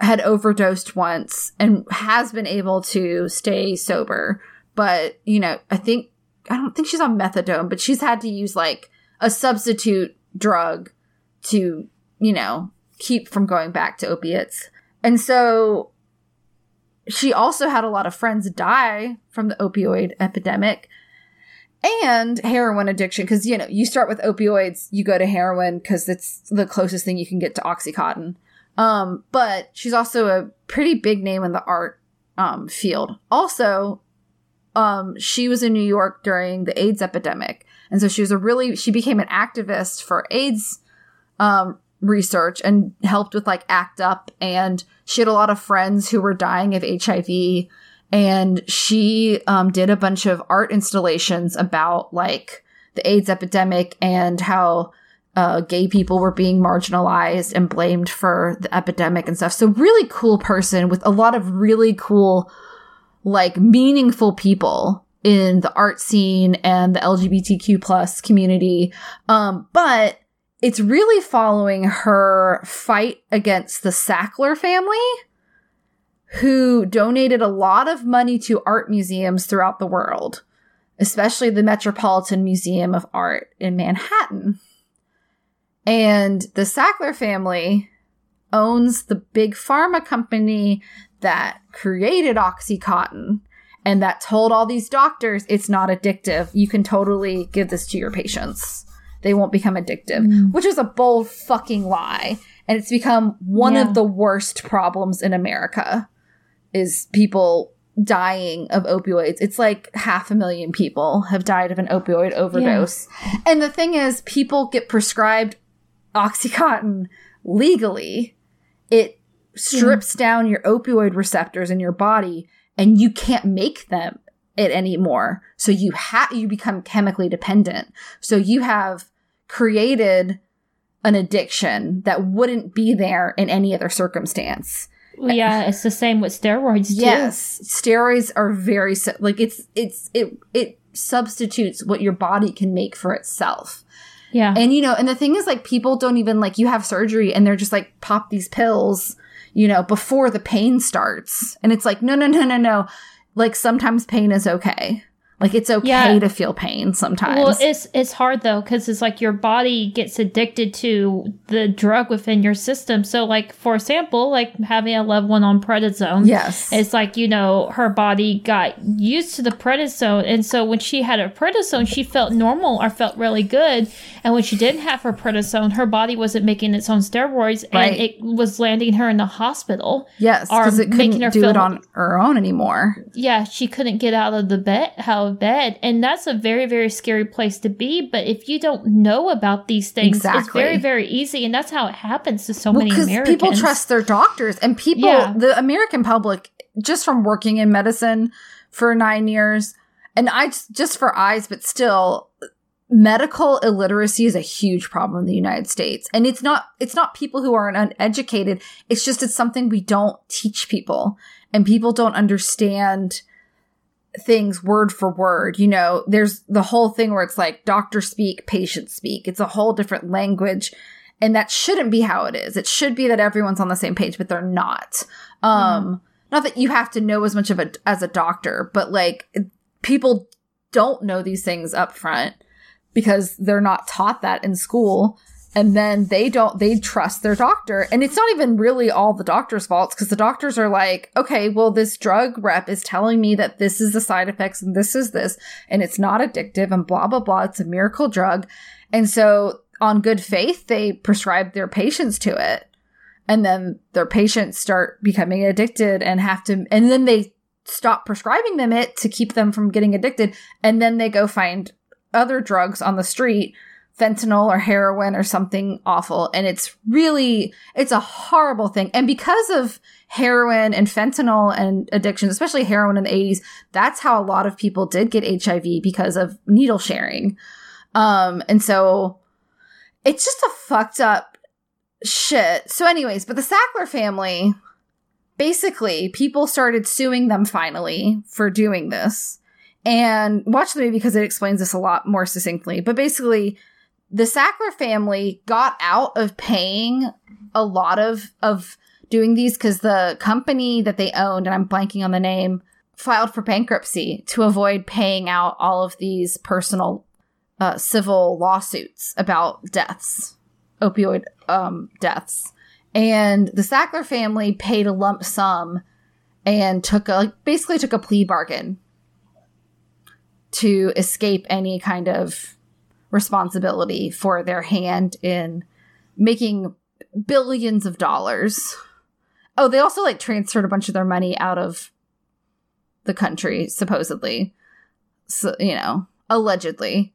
had overdosed once and has been able to stay sober but you know i think i don't think she's on methadone but she's had to use like a substitute drug to you know keep from going back to opiates. And so she also had a lot of friends die from the opioid epidemic and heroin addiction because you know you start with opioids you go to heroin because it's the closest thing you can get to oxycontin. Um but she's also a pretty big name in the art um field. Also um she was in new york during the aids epidemic. And so she was a really she became an activist for aids um research and helped with like act up. And she had a lot of friends who were dying of hiv and she um, did a bunch of art installations about like the AIDS epidemic and how uh, gay people were being marginalized and blamed for the epidemic and stuff. So really cool person with a lot of really cool, like meaningful people in the art scene and the LGBTQ plus community. Um, but it's really following her fight against the Sackler family who donated a lot of money to art museums throughout the world, especially the Metropolitan Museum of Art in Manhattan. And the Sackler family owns the big pharma company that created Oxycontin and that told all these doctors it's not addictive. You can totally give this to your patients. They won't become addictive, Mm. which is a bold fucking lie. And it's become one Yeah. of the worst problems in America is people dying of opioids. It's like half a million people have died of an opioid overdose. And the thing is, people get prescribed Oxycontin legally. It strips down your opioid receptors in your body and you can't make them it anymore. So you have you become chemically dependent. So you have created an addiction that wouldn't be there in any other circumstance. Yeah, it's the same with steroids too. Yes, steroids are very like it's it's it it substitutes what your body can make for itself. Yeah. And you know, and the thing is like people don't even like you have surgery and they're just like pop these pills, you know, before the pain starts. And it's like no no no no no. Like sometimes pain is okay. Like it's okay Yeah. to feel pain sometimes. Well, it's it's hard though because it's like your body gets addicted to the drug within your system. So, like for example, like having a loved one on prednisone. yes. It's like, you know, her body got used to the prednisone. And so when she had her prednisone, she felt normal or felt really good. And when she didn't have her prednisone, her body wasn't making its own steroids Right. and it was landing her in the hospital. yes, because it couldn't her do feel- it on her own anymore. Yeah, she couldn't get out of the bed, out of bed. And that's a very, very scary place to be. But if you don't know about these things, it's very, very easy. And that's how it happens to so Well, many Americans. people trust their doctors and people Yeah. the american public just from working in medicine for nine years and i just, just for eyes but still medical illiteracy is a huge problem in the united states and it's not it's not people who aren't uneducated it's just it's something we don't teach people and people don't understand things word for word. You know, there's the whole thing where it's like doctor speak, patient speak. It's a whole different language. And that shouldn't be how it is. It should be that everyone's on the same page, but they're not. Um, not that you have to know as much of a, as a doctor, but like people don't know these things up front because they're not taught that in school and then they don't they trust their doctor. And it's not even really all the doctor's faults because the doctors are like okay well this drug rep is telling me that this is the side effects and this is this and it's not addictive and blah blah blah. It's a miracle drug. And so on good faith they prescribe their patients to it. And then their patients start becoming addicted and have to and then they stop prescribing them it to keep them from getting addicted. And then they go find other drugs on the street fentanyl or heroin or something awful. And it's really, it's a horrible thing. And because of heroin and fentanyl and addiction, especially heroin in the 80s, that's how a lot of people did get HIV because of needle sharing. Um, and so it's just a fucked up shit. So, anyways, but the Sackler family, basically, people started suing them finally for doing this. And watch the movie because it explains this a lot more succinctly. But basically, the Sackler family got out of paying a lot of of doing these because the company that they owned, and I'm blanking on the name, filed for bankruptcy to avoid paying out all of these personal uh, civil lawsuits about deaths, opioid um, deaths. And the Sackler family paid a lump sum and took a basically took a plea bargain to escape any kind of responsibility for their hand in making billions of dollars. Oh, they also like transferred a bunch of their money out of the country, supposedly. So, you know, allegedly.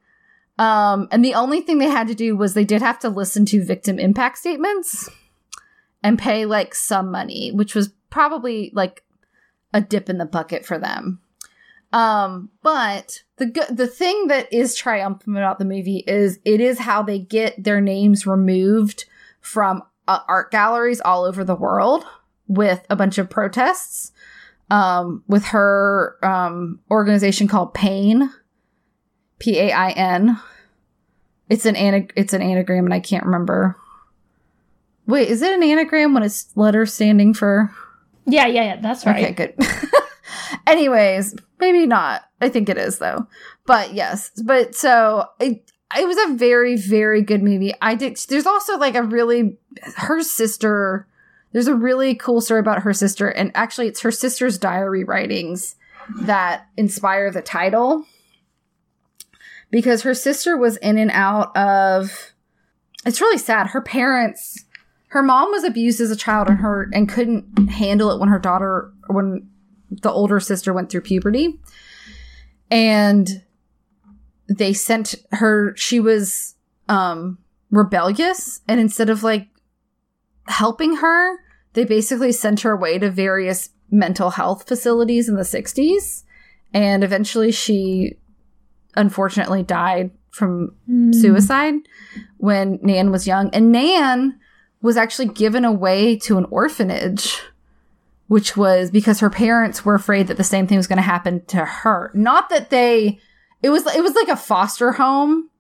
Um, and the only thing they had to do was they did have to listen to victim impact statements and pay like some money, which was probably like a dip in the bucket for them. Um, but the good, the thing that is triumphant about the movie is it is how they get their names removed from uh, art galleries all over the world with a bunch of protests. Um, with her um, organization called Pain, P A I N. It's an ana- it's an anagram, and I can't remember. Wait, is it an anagram when it's letters standing for? Yeah, yeah, yeah. That's right. Okay, good. Anyways, maybe not. I think it is though. But yes, but so it it was a very very good movie. I did. There's also like a really her sister. There's a really cool story about her sister, and actually, it's her sister's diary writings that inspire the title because her sister was in and out of. It's really sad. Her parents, her mom was abused as a child, and her and couldn't handle it when her daughter when the older sister went through puberty. And they sent her she was um rebellious. And instead of like helping her they basically sent her away to various mental health facilities in the 60s and eventually she unfortunately died from mm. suicide when Nan was young. And Nan was actually given away to an orphanage which was because her parents were afraid that the same thing was going to happen to her. Not that they, it was, it was like a foster home.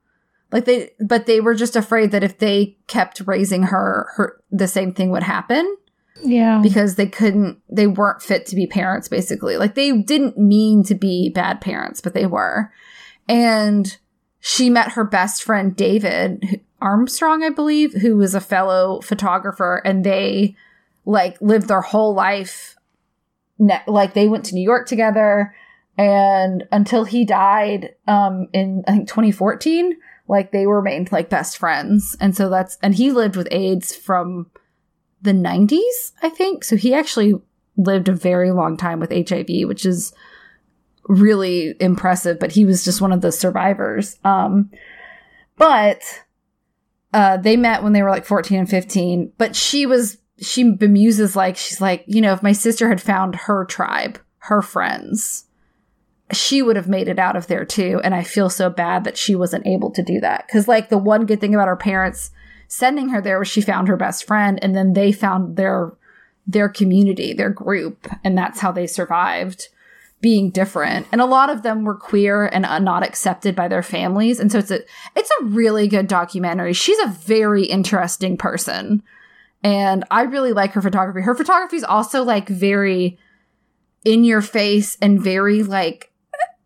Like they, but they were just afraid that if they kept raising her, her, the same thing would happen. Yeah. Because they couldn't, they weren't fit to be parents, basically. Like they didn't mean to be bad parents, but they were. And she met her best friend, David Armstrong, I believe, who was a fellow photographer, and they like lived their whole life ne- like they went to New York together and until he died um in I think 2014 like they remained like best friends. And so that's and he lived with AIDS from the 90s I think. So he actually lived a very long time with HIV which is really impressive but he was just one of the survivors. Um but uh they met when they were like 14 and 15 but she was she bemuses like she's like, you know, if my sister had found her tribe, her friends, she would have made it out of there too. And I feel so bad that she wasn't able to do that. Cause like the one good thing about her parents sending her there was she found her best friend and then they found their their community, their group, and that's how they survived being different. And a lot of them were queer and uh, not accepted by their families. And so it's a it's a really good documentary. She's a very interesting person and I really like her photography. Her photography is also like very in your face and very like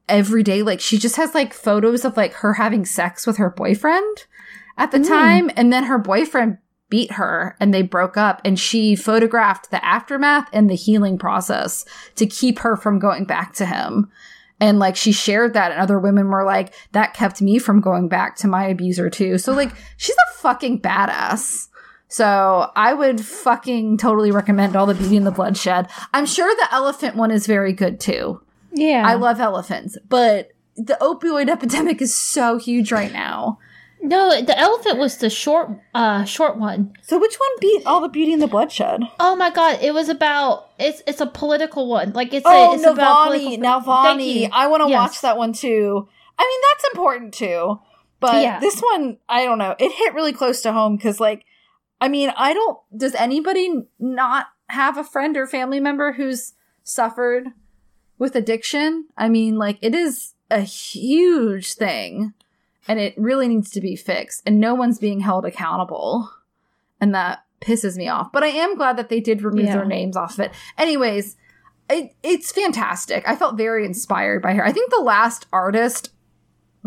everyday. Like she just has like photos of like her having sex with her boyfriend at the mm. time. And then her boyfriend beat her and they broke up and she photographed the aftermath and the healing process to keep her from going back to him. And like she shared that and other women were like, that kept me from going back to my abuser too. So like she's a fucking badass. So I would fucking totally recommend all the Beauty and the Bloodshed. I'm sure the elephant one is very good too. Yeah. I love elephants, but the opioid epidemic is so huge right now. No, the elephant was the short, uh, short one. So which one beat all the Beauty and the Bloodshed? Oh my god, it was about it's it's a political one. Like it's Oh, a, it's about Navani, political- Navani. I want to Yes. watch that one too. I mean, that's important too. But Yeah. this one, I don't know. It hit really close to home because, like, I mean, I don't. Does anybody not have a friend or family member who's suffered with addiction? I mean, like, it is a huge thing and it really needs to be fixed, and no one's being held accountable. And that pisses me off. But I am glad that they did remove Yeah. their names off of it. Anyways, it, it's fantastic. I felt very inspired by her. I think the last artist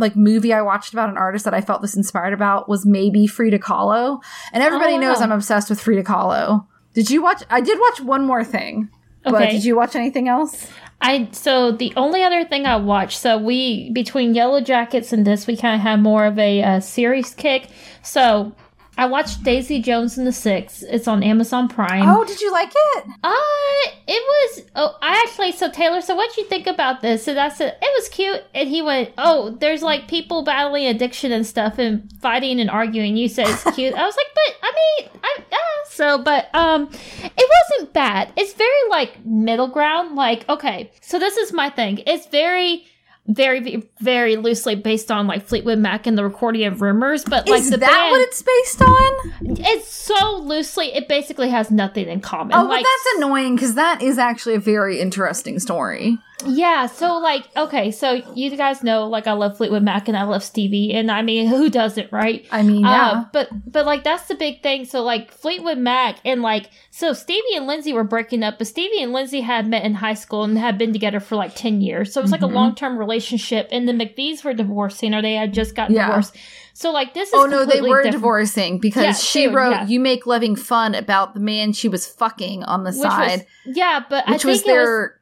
like movie I watched about an artist that I felt this inspired about was maybe Frida Kahlo. And everybody Oh, knows wow. I'm obsessed with Frida Kahlo. Did you watch I did watch one more thing. But Okay. did you watch anything else? I so the only other thing I watched. So we between Yellowjackets and this, we kind of had more of a uh, series kick. So I watched Daisy Jones and the Six. It's on Amazon Prime. Oh, did you like it? Uh, it was. Oh, I actually. So Taylor, so what'd you think about this? And I said it was cute, and he went, "Oh, there's like people battling addiction and stuff, and fighting and arguing." You said it's cute. I was like, but I mean, I uh, so, but um, it wasn't bad. It's very like middle ground. Like, okay, so this is my thing. It's very. Very, very loosely based on like Fleetwood Mac and the recording of Rumors, but like Is the that band, what it's based on? it's so loosely, it basically has nothing in common. Oh, well, like, that's annoying because that is actually a very interesting story. Yeah, so like, okay, so you guys know, like, I love Fleetwood Mac and I love Stevie, and I mean, who doesn't, right? I mean, yeah. Uh, but but like that's the big thing. So like Fleetwood Mac and like so Stevie and Lindsey were breaking up, but Stevie and Lindsey had met in high school and had been together for like ten years. So it was like Mhm. a long term relationship. And the McVies were divorcing, or they had just gotten Yeah. divorced. So like this is Oh no, they were different. divorcing because Yeah, she wrote yeah. "You Make Loving Fun" about the man she was fucking on the which side, was yeah, but I which think was their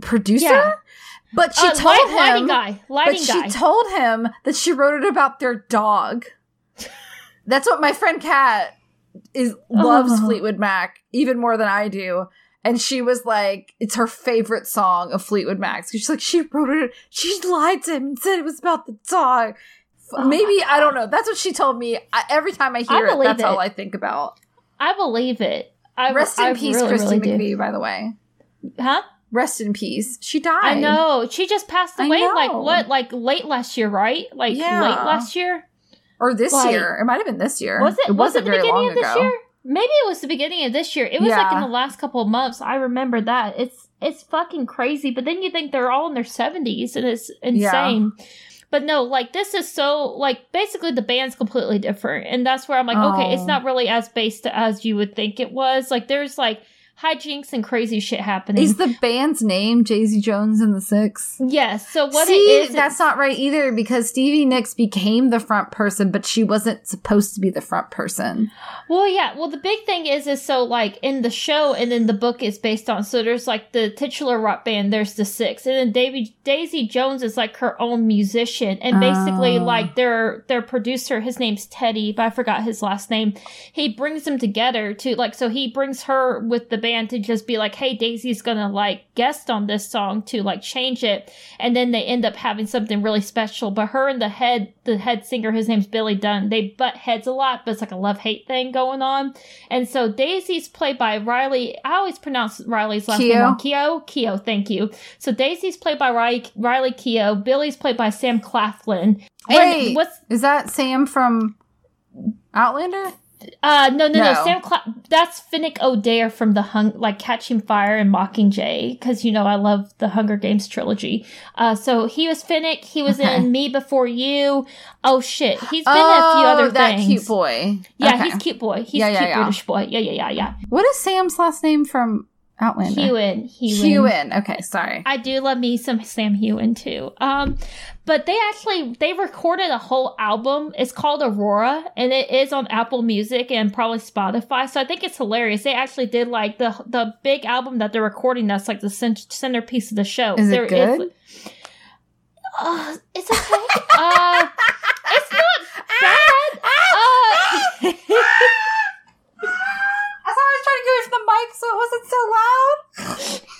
producer. Yeah. But she uh, told light- him, lighting guy, lighting but she guy. told him that she wrote it about their dog. That's what my friend Kat is loves Oh. Fleetwood Mac even more than I do. And she was like, it's her favorite song of Fleetwood Mac's. She's like, she wrote it, she lied to him and said it was about the dog. F- Maybe, I don't know. That's what she told me. I, every time I hear it, believe that's all. I think about. I believe it. I Rest in I peace, really, Christy really. McVie, by the way. Huh? Rest in peace. She died. I know. She just passed away like what? Like late last year, right? Like Yeah. late last year? Or this Like- year. It might have been this year. Was it, It was it the beginning of this ago. year? Maybe it was the beginning of this year. It was like in the last couple of months. I remember that. It's it's fucking crazy. But then you think they're all in their seventies and it's insane. But no, like this is so like basically the band's completely different. And that's where I'm like, okay, it's Oh. not really as based as you would think it was. Like there's like hijinks and crazy shit happening. Is the band's name Daisy Jones and the Six? yes. So what See, it is that's not right either because Stevie Nicks became the front person, but she wasn't supposed to be the front person. Well, yeah. Well, the big thing is, is so like in the show and then the book is based on. So there's like the titular rock band. There's the six, and then Davy Daisy Jones is like her own musician, and basically Oh. like their their producer. His name's Teddy, but I forgot his last name. He brings them together to like. So he brings her with the band to just be like, hey, Daisy's gonna like guest on this song to like change it, and then they end up having something really special. But her and the head the head singer, his name's Billy Dunne. They butt heads a lot, but it's like a love hate thing going on. And so Daisy's played by Riley. I always pronounce Riley's last name Keough? wrong. Keough. Keough, thank you. So Daisy's played by Riley, Riley Keough. Billy's played by Sam Claflin. Wait, what's is that Sam from Outlander? Uh no no no, No. Sam Cla- that's Finnick Odair from the hung like Catching Fire and Mockingjay because you know I love the Hunger Games trilogy. Uh, so he was Finnick. He was Okay. in Me Before You. Oh shit, he's been in a few other Oh, that things. cute boy. Yeah, Okay. he's cute boy. He's Yeah, yeah, cute yeah. British boy. Yeah, yeah, yeah, yeah. What is Sam's last name from Outlander? Heughan. Heughan. Heughan. Okay, sorry. I do love me some Sam Heughan too. Um, but they actually they recorded a whole album. It's called Aurora, and it is on Apple Music and probably Spotify. So I think it's hilarious. They actually did like the the big album that they're recording. That's like the cent- centerpiece of the show. Is it There good? uh, it's okay. uh, it's not bad. Uh, I thought I was trying to get away from the mic so it wasn't so loud.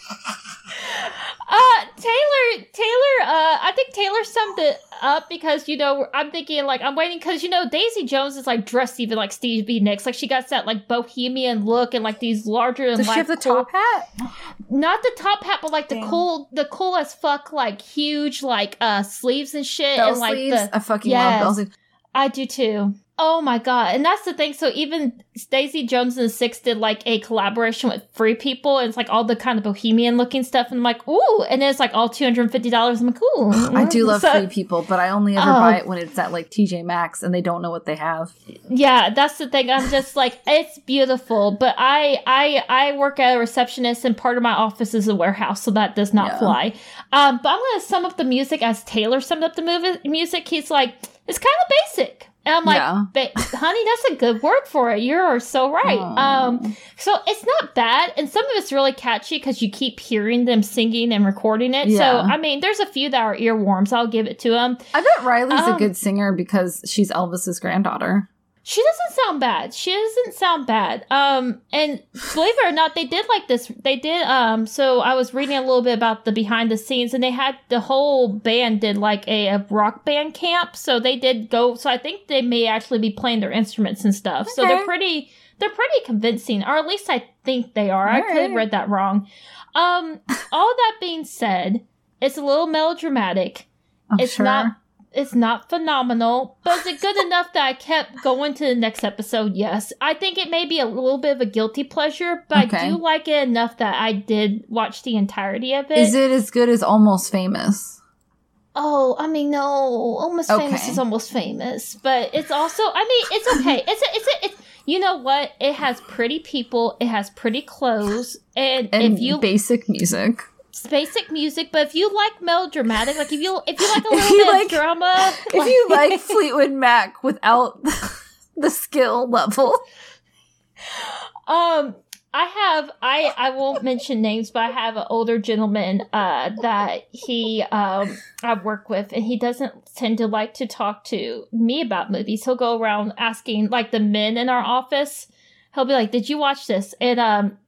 Uh, Taylor, Taylor, uh, I think Taylor summed it up because you know I'm thinking like I'm waiting because you know Daisy Jones is like dressed even like Stevie Nicks, like she got that like bohemian look and like these larger than Does she have the cool- top hat? not the top hat, but like the cool, the cool as fuck, like huge, like uh sleeves and shit, Bell and like sleeves? the I fucking Yes. love bell sleeves. I do too. Oh my god! And that's the thing. So even Daisy Jones and the Six did like a collaboration with Free People, and it's like all the kind of bohemian looking stuff. And I'm like, ooh! And then it's like all two hundred and fifty dollars. I'm like, ooh! I do love So- free people, but I only ever Oh. buy it when it's at like TJ Maxx and they don't know what they have. Yeah, that's the thing. I'm just like, it's beautiful, but I I I work at a receptionist, and part of my office is a warehouse, so that does not Yeah. fly. Um, but I'm gonna sum up the music as Taylor summed up the movie music. He's like, it's kind of basic. And I'm like, Yeah. "Ba- honey, that's a good word for it. You're so right. Um, so it's not bad, and some of it's really catchy because you keep hearing them singing and recording it. So I mean, there's a few that are earworms. I'll give it to them. I bet Riley's a Um, good singer because she's Elvis's granddaughter. She doesn't sound bad. She doesn't sound bad. Um, and believe it or not, they did like this. They did. Um, so I was reading a little bit about the behind the scenes, and they had the whole band did like a, a rock band camp. So they did go. So I think they may actually be playing their instruments and stuff. So they're pretty. They're pretty convincing, or at least I think they are. I could have right. read that wrong. Um, all that being said, it's a little melodramatic I'm it's sure. not it's not phenomenal, but is it good enough that I kept going to the next episode? Yes. I think it may be a little bit of a guilty pleasure, but I do like it enough that I did watch the entirety of it. Is it as good as Almost Famous? Oh, I mean, no, almost famous is almost famous, but it's also, I mean, it's okay. It's a, it's a, it's, you know what? It has pretty people. It has pretty clothes, and, And if you basic music. It's basic music, but if you like melodramatic, like if you if you like a little bit like- of drama, If you like Fleetwood Mac without the skill level, Um, I have I I won't mention names, but I have an older gentleman uh that he um I work with, and he doesn't tend to like to talk to me about movies. He'll go around asking like the men in our office. He'll be like, "Did you watch this?" And um.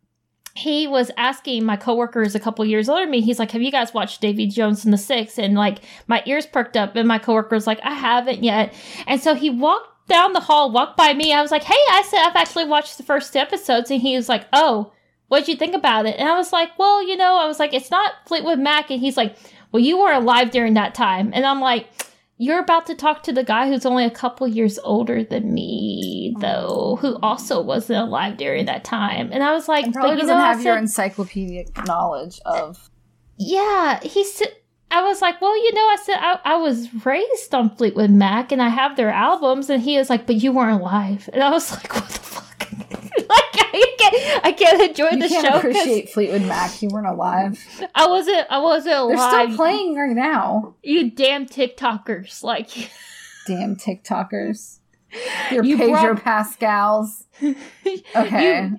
He was asking my coworkers a couple years older than me. He's like, "Have you guys watched Davy Jones and the Six? And like, my ears perked up, and my coworker was like, "I haven't yet." And so he walked down the hall, walked by me. I was like, "Hey," I said, "I've actually watched the first episodes," and he was like, "Oh, what'd you think about it?" And I was like, "Well, you know," I was like, "It's not Fleetwood Mac," and he's like, "Well, you were alive during that time," and I'm like. You're about to talk to the guy who's only a couple years older than me, mm. though, who also wasn't alive during that time. And I was like, and probably but you doesn't know, have your encyclopedic knowledge of. yeah, he said. I was like, well, you know, I said I, I was raised on Fleetwood Mac and I have their albums, and he was like, but you weren't alive, and I was like, what the fuck? like I can't, I can't enjoy You the can't show appreciate Fleetwood Mac. You weren't alive. I wasn't, I wasn't alive. They're still playing right now. You damn TikTokers! Like, Damn TikTokers. Your You Pedro brought- Pascals. Okay.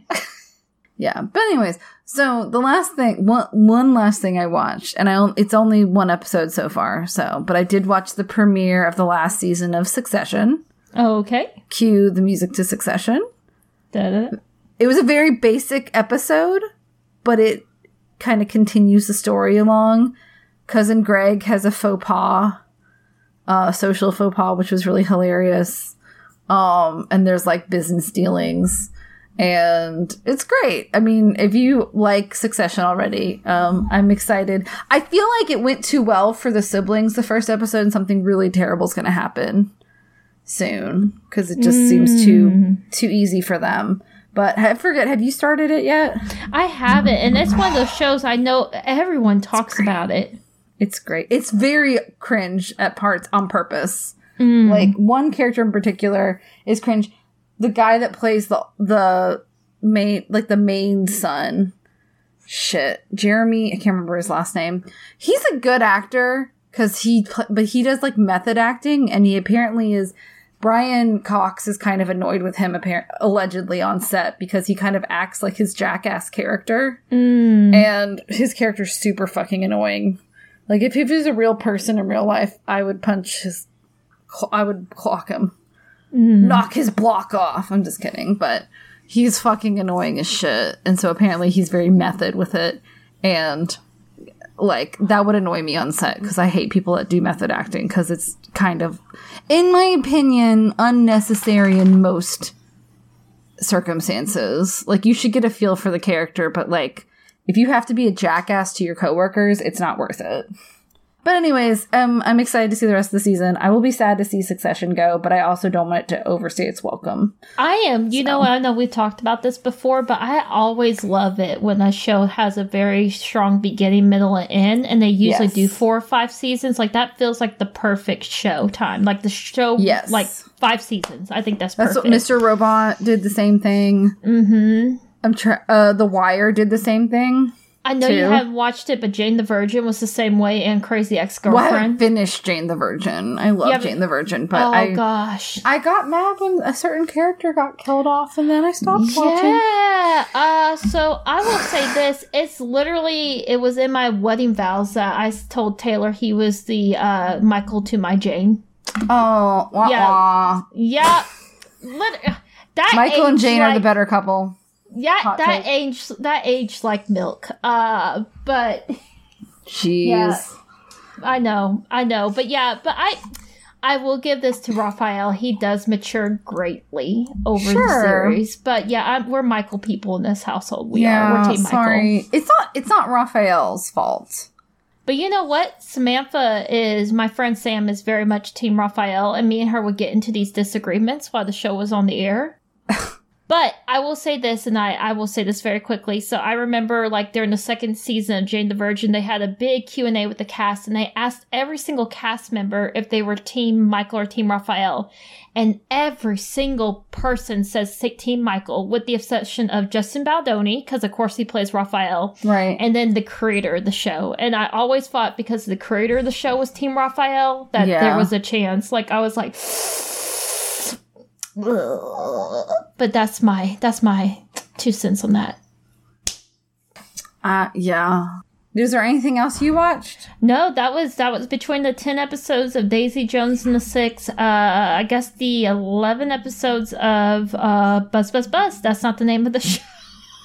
yeah. But anyways, so the last thing, one, one last thing I watched, and I it's only one episode so far. So, but I did watch the premiere of the last season of Succession. Oh, okay, Cue the music to Succession. It was a very basic episode, but it kind of continues the story along. Cousin Greg has a faux pas, uh, social faux pas, which was really hilarious. Um, and there's like business dealings, and it's great. I mean, if you like Succession already, um, I'm excited. I feel like it went too well for the siblings the first episode, and something really terrible is going to happen soon because it just seems too mm. too easy for them. But I forget, have you started it yet? I haven't, and it's one of those shows I know everyone talks about it. It's great. It's very cringe at parts on purpose. Mm. Like one character in particular is cringe. The guy that plays the the main like the main son. Shit, Jeremy. I can't remember his last name. He's a good actor because he, but he does like method acting, and he apparently is. Brian Cox is kind of annoyed with him, apparent allegedly on set because he kind of acts like his jackass character, mm. and his character's super fucking annoying. Like if he was a real person in real life, I would punch his, I would clock him, mm. knock his block off. I'm just kidding, but he's fucking annoying as shit, and so apparently he's very method with it, and like that would annoy me on set because I hate people that do method acting because it's kind of, in my opinion, unnecessary in most circumstances. Like you should get a feel for the character, but like if you have to be a jackass to your coworkers, it's not worth it. But anyways, um, I'm excited to see the rest of the season. I will be sad to see Succession go, but I also don't want it to overstay its welcome. I am. You know, I know we've talked about this before, but I always love it when a show has a very strong beginning, middle, and end, and they usually Yes. do four or five seasons. Like that feels like the perfect show time. Like the show, Yes. like five seasons. I think that's That's perfect. what Mr. Robot did the same thing. Mm-hmm. I'm try- uh The Wire did the same thing. I know you haven't watched it, but Jane the Virgin was the same way, and Crazy Ex Well, I finished Jane the Virgin. I love Yeah, Jane the Virgin, but oh I gosh. I got mad when a certain character got killed off, and then I stopped watching. Yeah. Uh, so I will say this: it's literally it was in my wedding vows that I told Taylor he was the uh, Michael to my Jane. Oh, wah, Yeah. Yeah. Lit- that Michael and Jane are the better couple. Yeah, hot that age that aged like milk. Uh, but Jeez. Yeah. I know, I know, but yeah, but I. I will give this to Raphael. He does mature greatly over the Sure. series, but yeah, I'm, we're Michael people in this household. We are. We're Team Michael. sorry. It's not. It's not Raphael's fault. But you know what? Samantha is my friend Sam is very much Team Raphael, and me and her would get into these disagreements while the show was on the air. but I will say this, and I, I will say this very quickly. So I remember, like during the second season of Jane the Virgin, they had a big Q and A with the cast, and they asked every single cast member if they were Team Michael or Team Raphael, and every single person says Team Michael, with the exception of Justin Baldoni, because of course he plays Raphael Right. and then the creator of the show. And I always thought because the creator of the show was Team Raphael that Yeah. there was a chance. Like I was like, but that's my that's my two cents on that. uh, yeah. Is there anything else you watched? No, that was that was between the ten episodes of Daisy Jones and the six. Uh, I guess the eleven episodes of uh, Buzz Buzz Buzz. That's not the name of the show.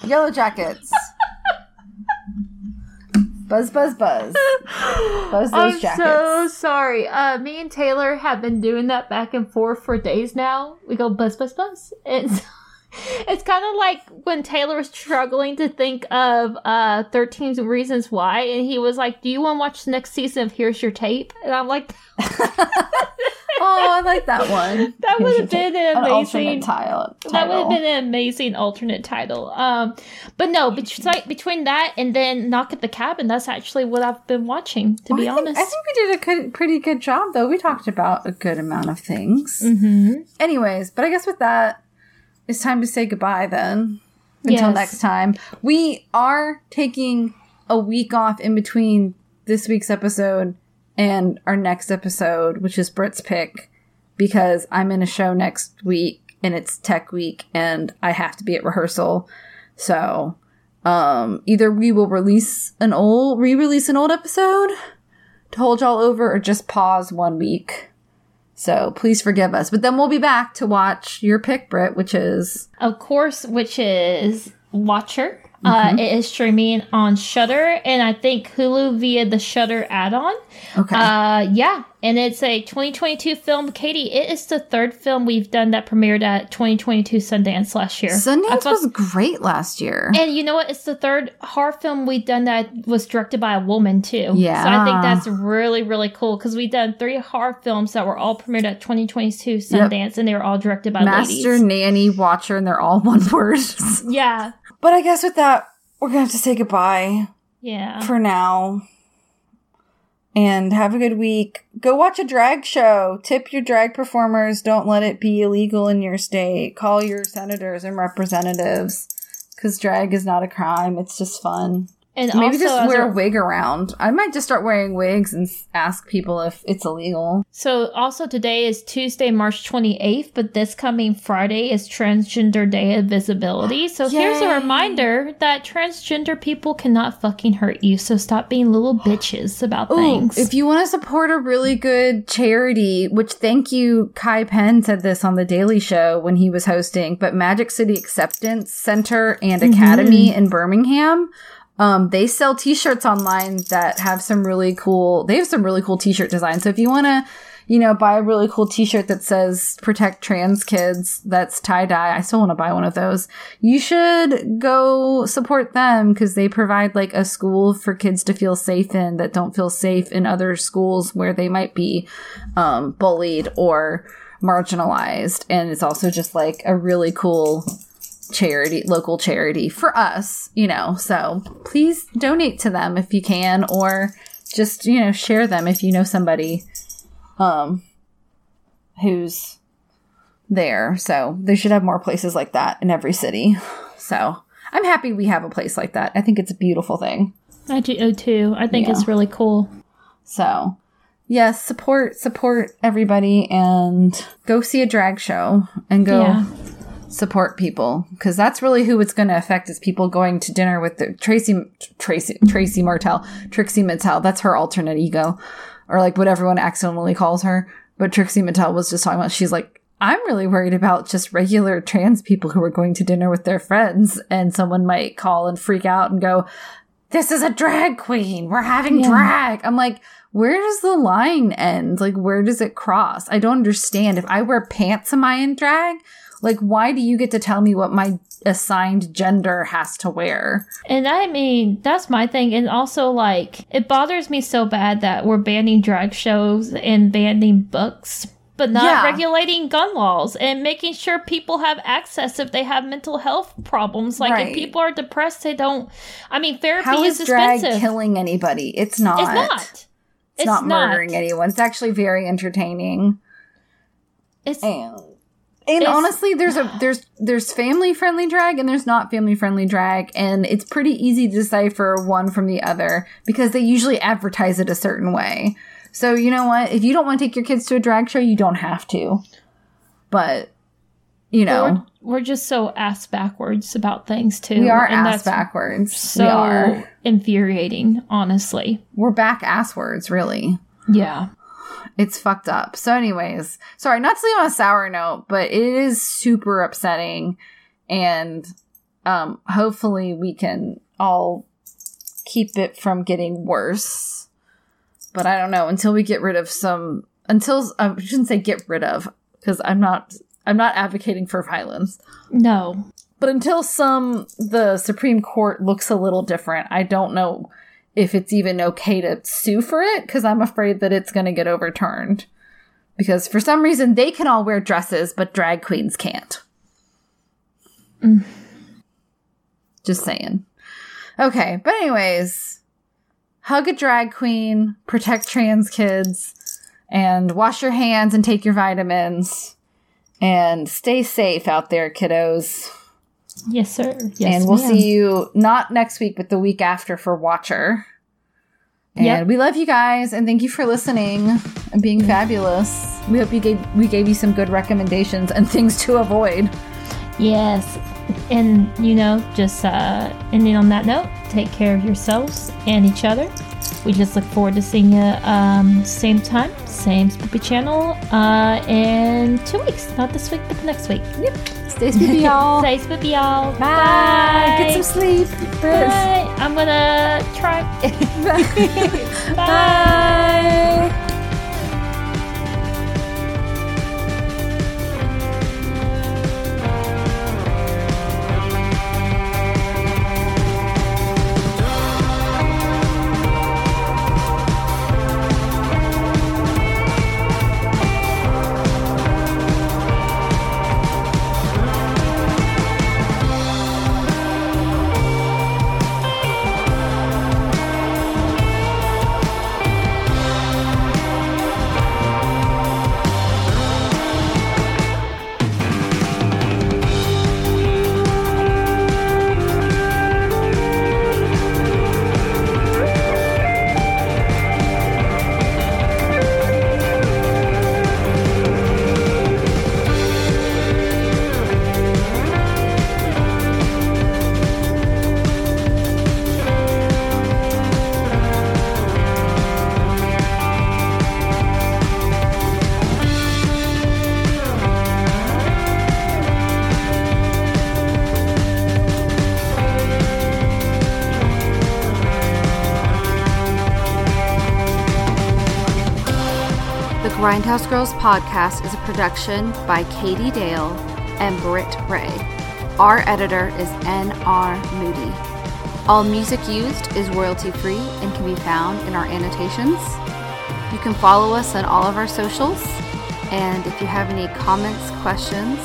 Yellowjackets. Buzz, buzz, buzz. Buzz those jackets. I'm jackets. so sorry. Uh, me and Taylor have been doing that back and forth for days now. We go buzz, buzz, buzz. It's it's kind of like when Taylor was struggling to think of uh 13 Reasons Why, and he was like, "Do you want to watch the next season of Here's Your Tape?" And I'm like, oh, I like that one. That would have been an amazing- alternate tile. That would have been an amazing alternate title. Um, but no, between between that and then Knock at the Cabin, that's actually what I've been watching. To be Well, I think- honest, I think we did a good, pretty good job, though. We talked about a good amount of things. mm-hmm. Anyways, but I guess with that, it's time to say goodbye then. Until Yes. next time. We are taking a week off in between this week's episode and our next episode, which is Brit's pick, because I'm in a show next week and it's tech week and I have to be at rehearsal. So, um, either we will release an old, re-release an old episode to hold y'all over or just pause one week. So please forgive us. But then we'll be back to watch your pick, Brit, which is of course, which is Watcher. Uh, it is streaming on Shudder and I think Hulu via the Shudder add-on. okay. Uh, yeah, and it's a 2022 film. Katie, it is the third film we've done that premiered at 2022 Sundance last year. Sundance thought- was great last year. And you know what? It's the third horror film we've done that was directed by a woman too. Yeah. So I think that's really, really cool because we've done three horror films that were all premiered at 2022 Sundance, and they were all directed by Master, ladies. nanny, watcher, and they're all one word. Yeah, but I guess with that, we're gonna have to say goodbye yeah. for now. And have a good week. Go watch a drag show. Tip your drag performers. Don't let it be illegal in your state. Call your senators and representatives. Because drag is not a crime. It's just fun. And Maybe also, just wear a- a wig around. I might just start wearing wigs and ask people if it's illegal. So also today is Tuesday, March 28th, but this coming Friday is Transgender Day of Visibility. So here's a reminder that transgender people cannot fucking hurt you. So stop being little bitches about things. if you want to support a really good charity, which thank you, Kal Penn said this on the Daily Show when he was hosting, but Magic City Acceptance Center and mm-hmm. Academy in Birmingham Um, they sell t-shirts online that have some really cool, they have some really cool t-shirt designs. So if you want to, you know, buy a really cool t-shirt that says protect trans kids, that's tie-dye. I still want to buy one of those. You should go support them because they provide like a school for kids to feel safe in that don't feel safe in other schools where they might be, um, bullied or marginalized. And it's also just like a really cool charity, local charity for us, you know. So please donate to them if you can, or just, you know, share them if you know somebody um who's there. So they should have more places like that in every city. So I'm happy we have a place like that. I think it's a beautiful thing. I do too. I think it's really cool. So yes, support support everybody and go see a drag show and go Yeah. Support people because that's really who it's going to affect is people going to dinner with the Tracy Tracy Tracy Martell Trixie Mattel. That's her alternate ego or like what everyone accidentally calls her. But Trixie Mattel was just talking about she's like I'm really worried about just regular trans people who are going to dinner with their friends and someone might call and freak out and go this is a drag queen. We're having drag I'm like where does the line end? Like where does it cross? I don't understand. If I wear pants am I in drag like, why do you get to tell me what my assigned gender has to wear? And I mean, that's my thing. And also, like, it bothers me so bad that we're banning drag shows and banning books, but not Yeah. regulating gun laws and making sure people have access if they have mental health problems. Like, Right. if people are depressed, they don't. I mean, therapy How is is drag expensive. killing anybody? It's not. it's not. It's not murdering anyone. It's actually very entertaining. It's And and It's- honestly, there's a there's there's family friendly drag and there's not family friendly drag, and it's pretty easy to decipher one from the other because they usually advertise it a certain way. So you know what? If you don't want to take your kids to a drag show, you don't have to. But you know, we're, we're just so ass backwards about things too. we are and ass that's backwards. So we are. infuriating, honestly. We're back asswards, really. Yeah. It's fucked up. So, anyways, sorry, not to leave on a sour note, but it is super upsetting. And um, hopefully, we can all keep it from getting worse. But I don't know until we get rid of some. Until I shouldn't say get rid of because I'm not. I'm not advocating for violence. No. But until some the Supreme Court looks a little different, I don't know if it's even okay to sue for it because I'm afraid that it's going to get overturned. Because for some reason they can all wear dresses, but drag queens can't. Mm. Just saying. Okay, but anyways, hug a drag queen, protect trans kids, and wash your hands and take your vitamins. And stay safe out there, kiddos. Yes, sir. Yes, and we'll ma'am. see you not next week, but the week after for Watcher. And Yep. we love you guys, and thank you for listening and being fabulous. We hope you gave we gave you some good recommendations and things to avoid. Yes. And, you know, just uh, ending on that note, take care of yourselves and each other. We just look forward to seeing you um, same time, same Spoopy channel uh, in two weeks. Not this week, but the next week. Yep. Stay spooky, y'all. Stay Spoopy, y'all. Bye. Get some sleep. Bye. I'm gonna try. Bye. Grindhouse Girls podcast is a production by Katie Dale and Britt Ray. Our editor is N.R. Moody. All music used is royalty free and can be found in our annotations. You can follow us on all of our socials. And if you have any comments, questions,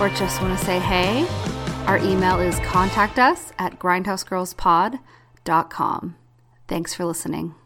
or just want to say hey, our email is contact us at grindhousegirlspod.com. Thanks for listening.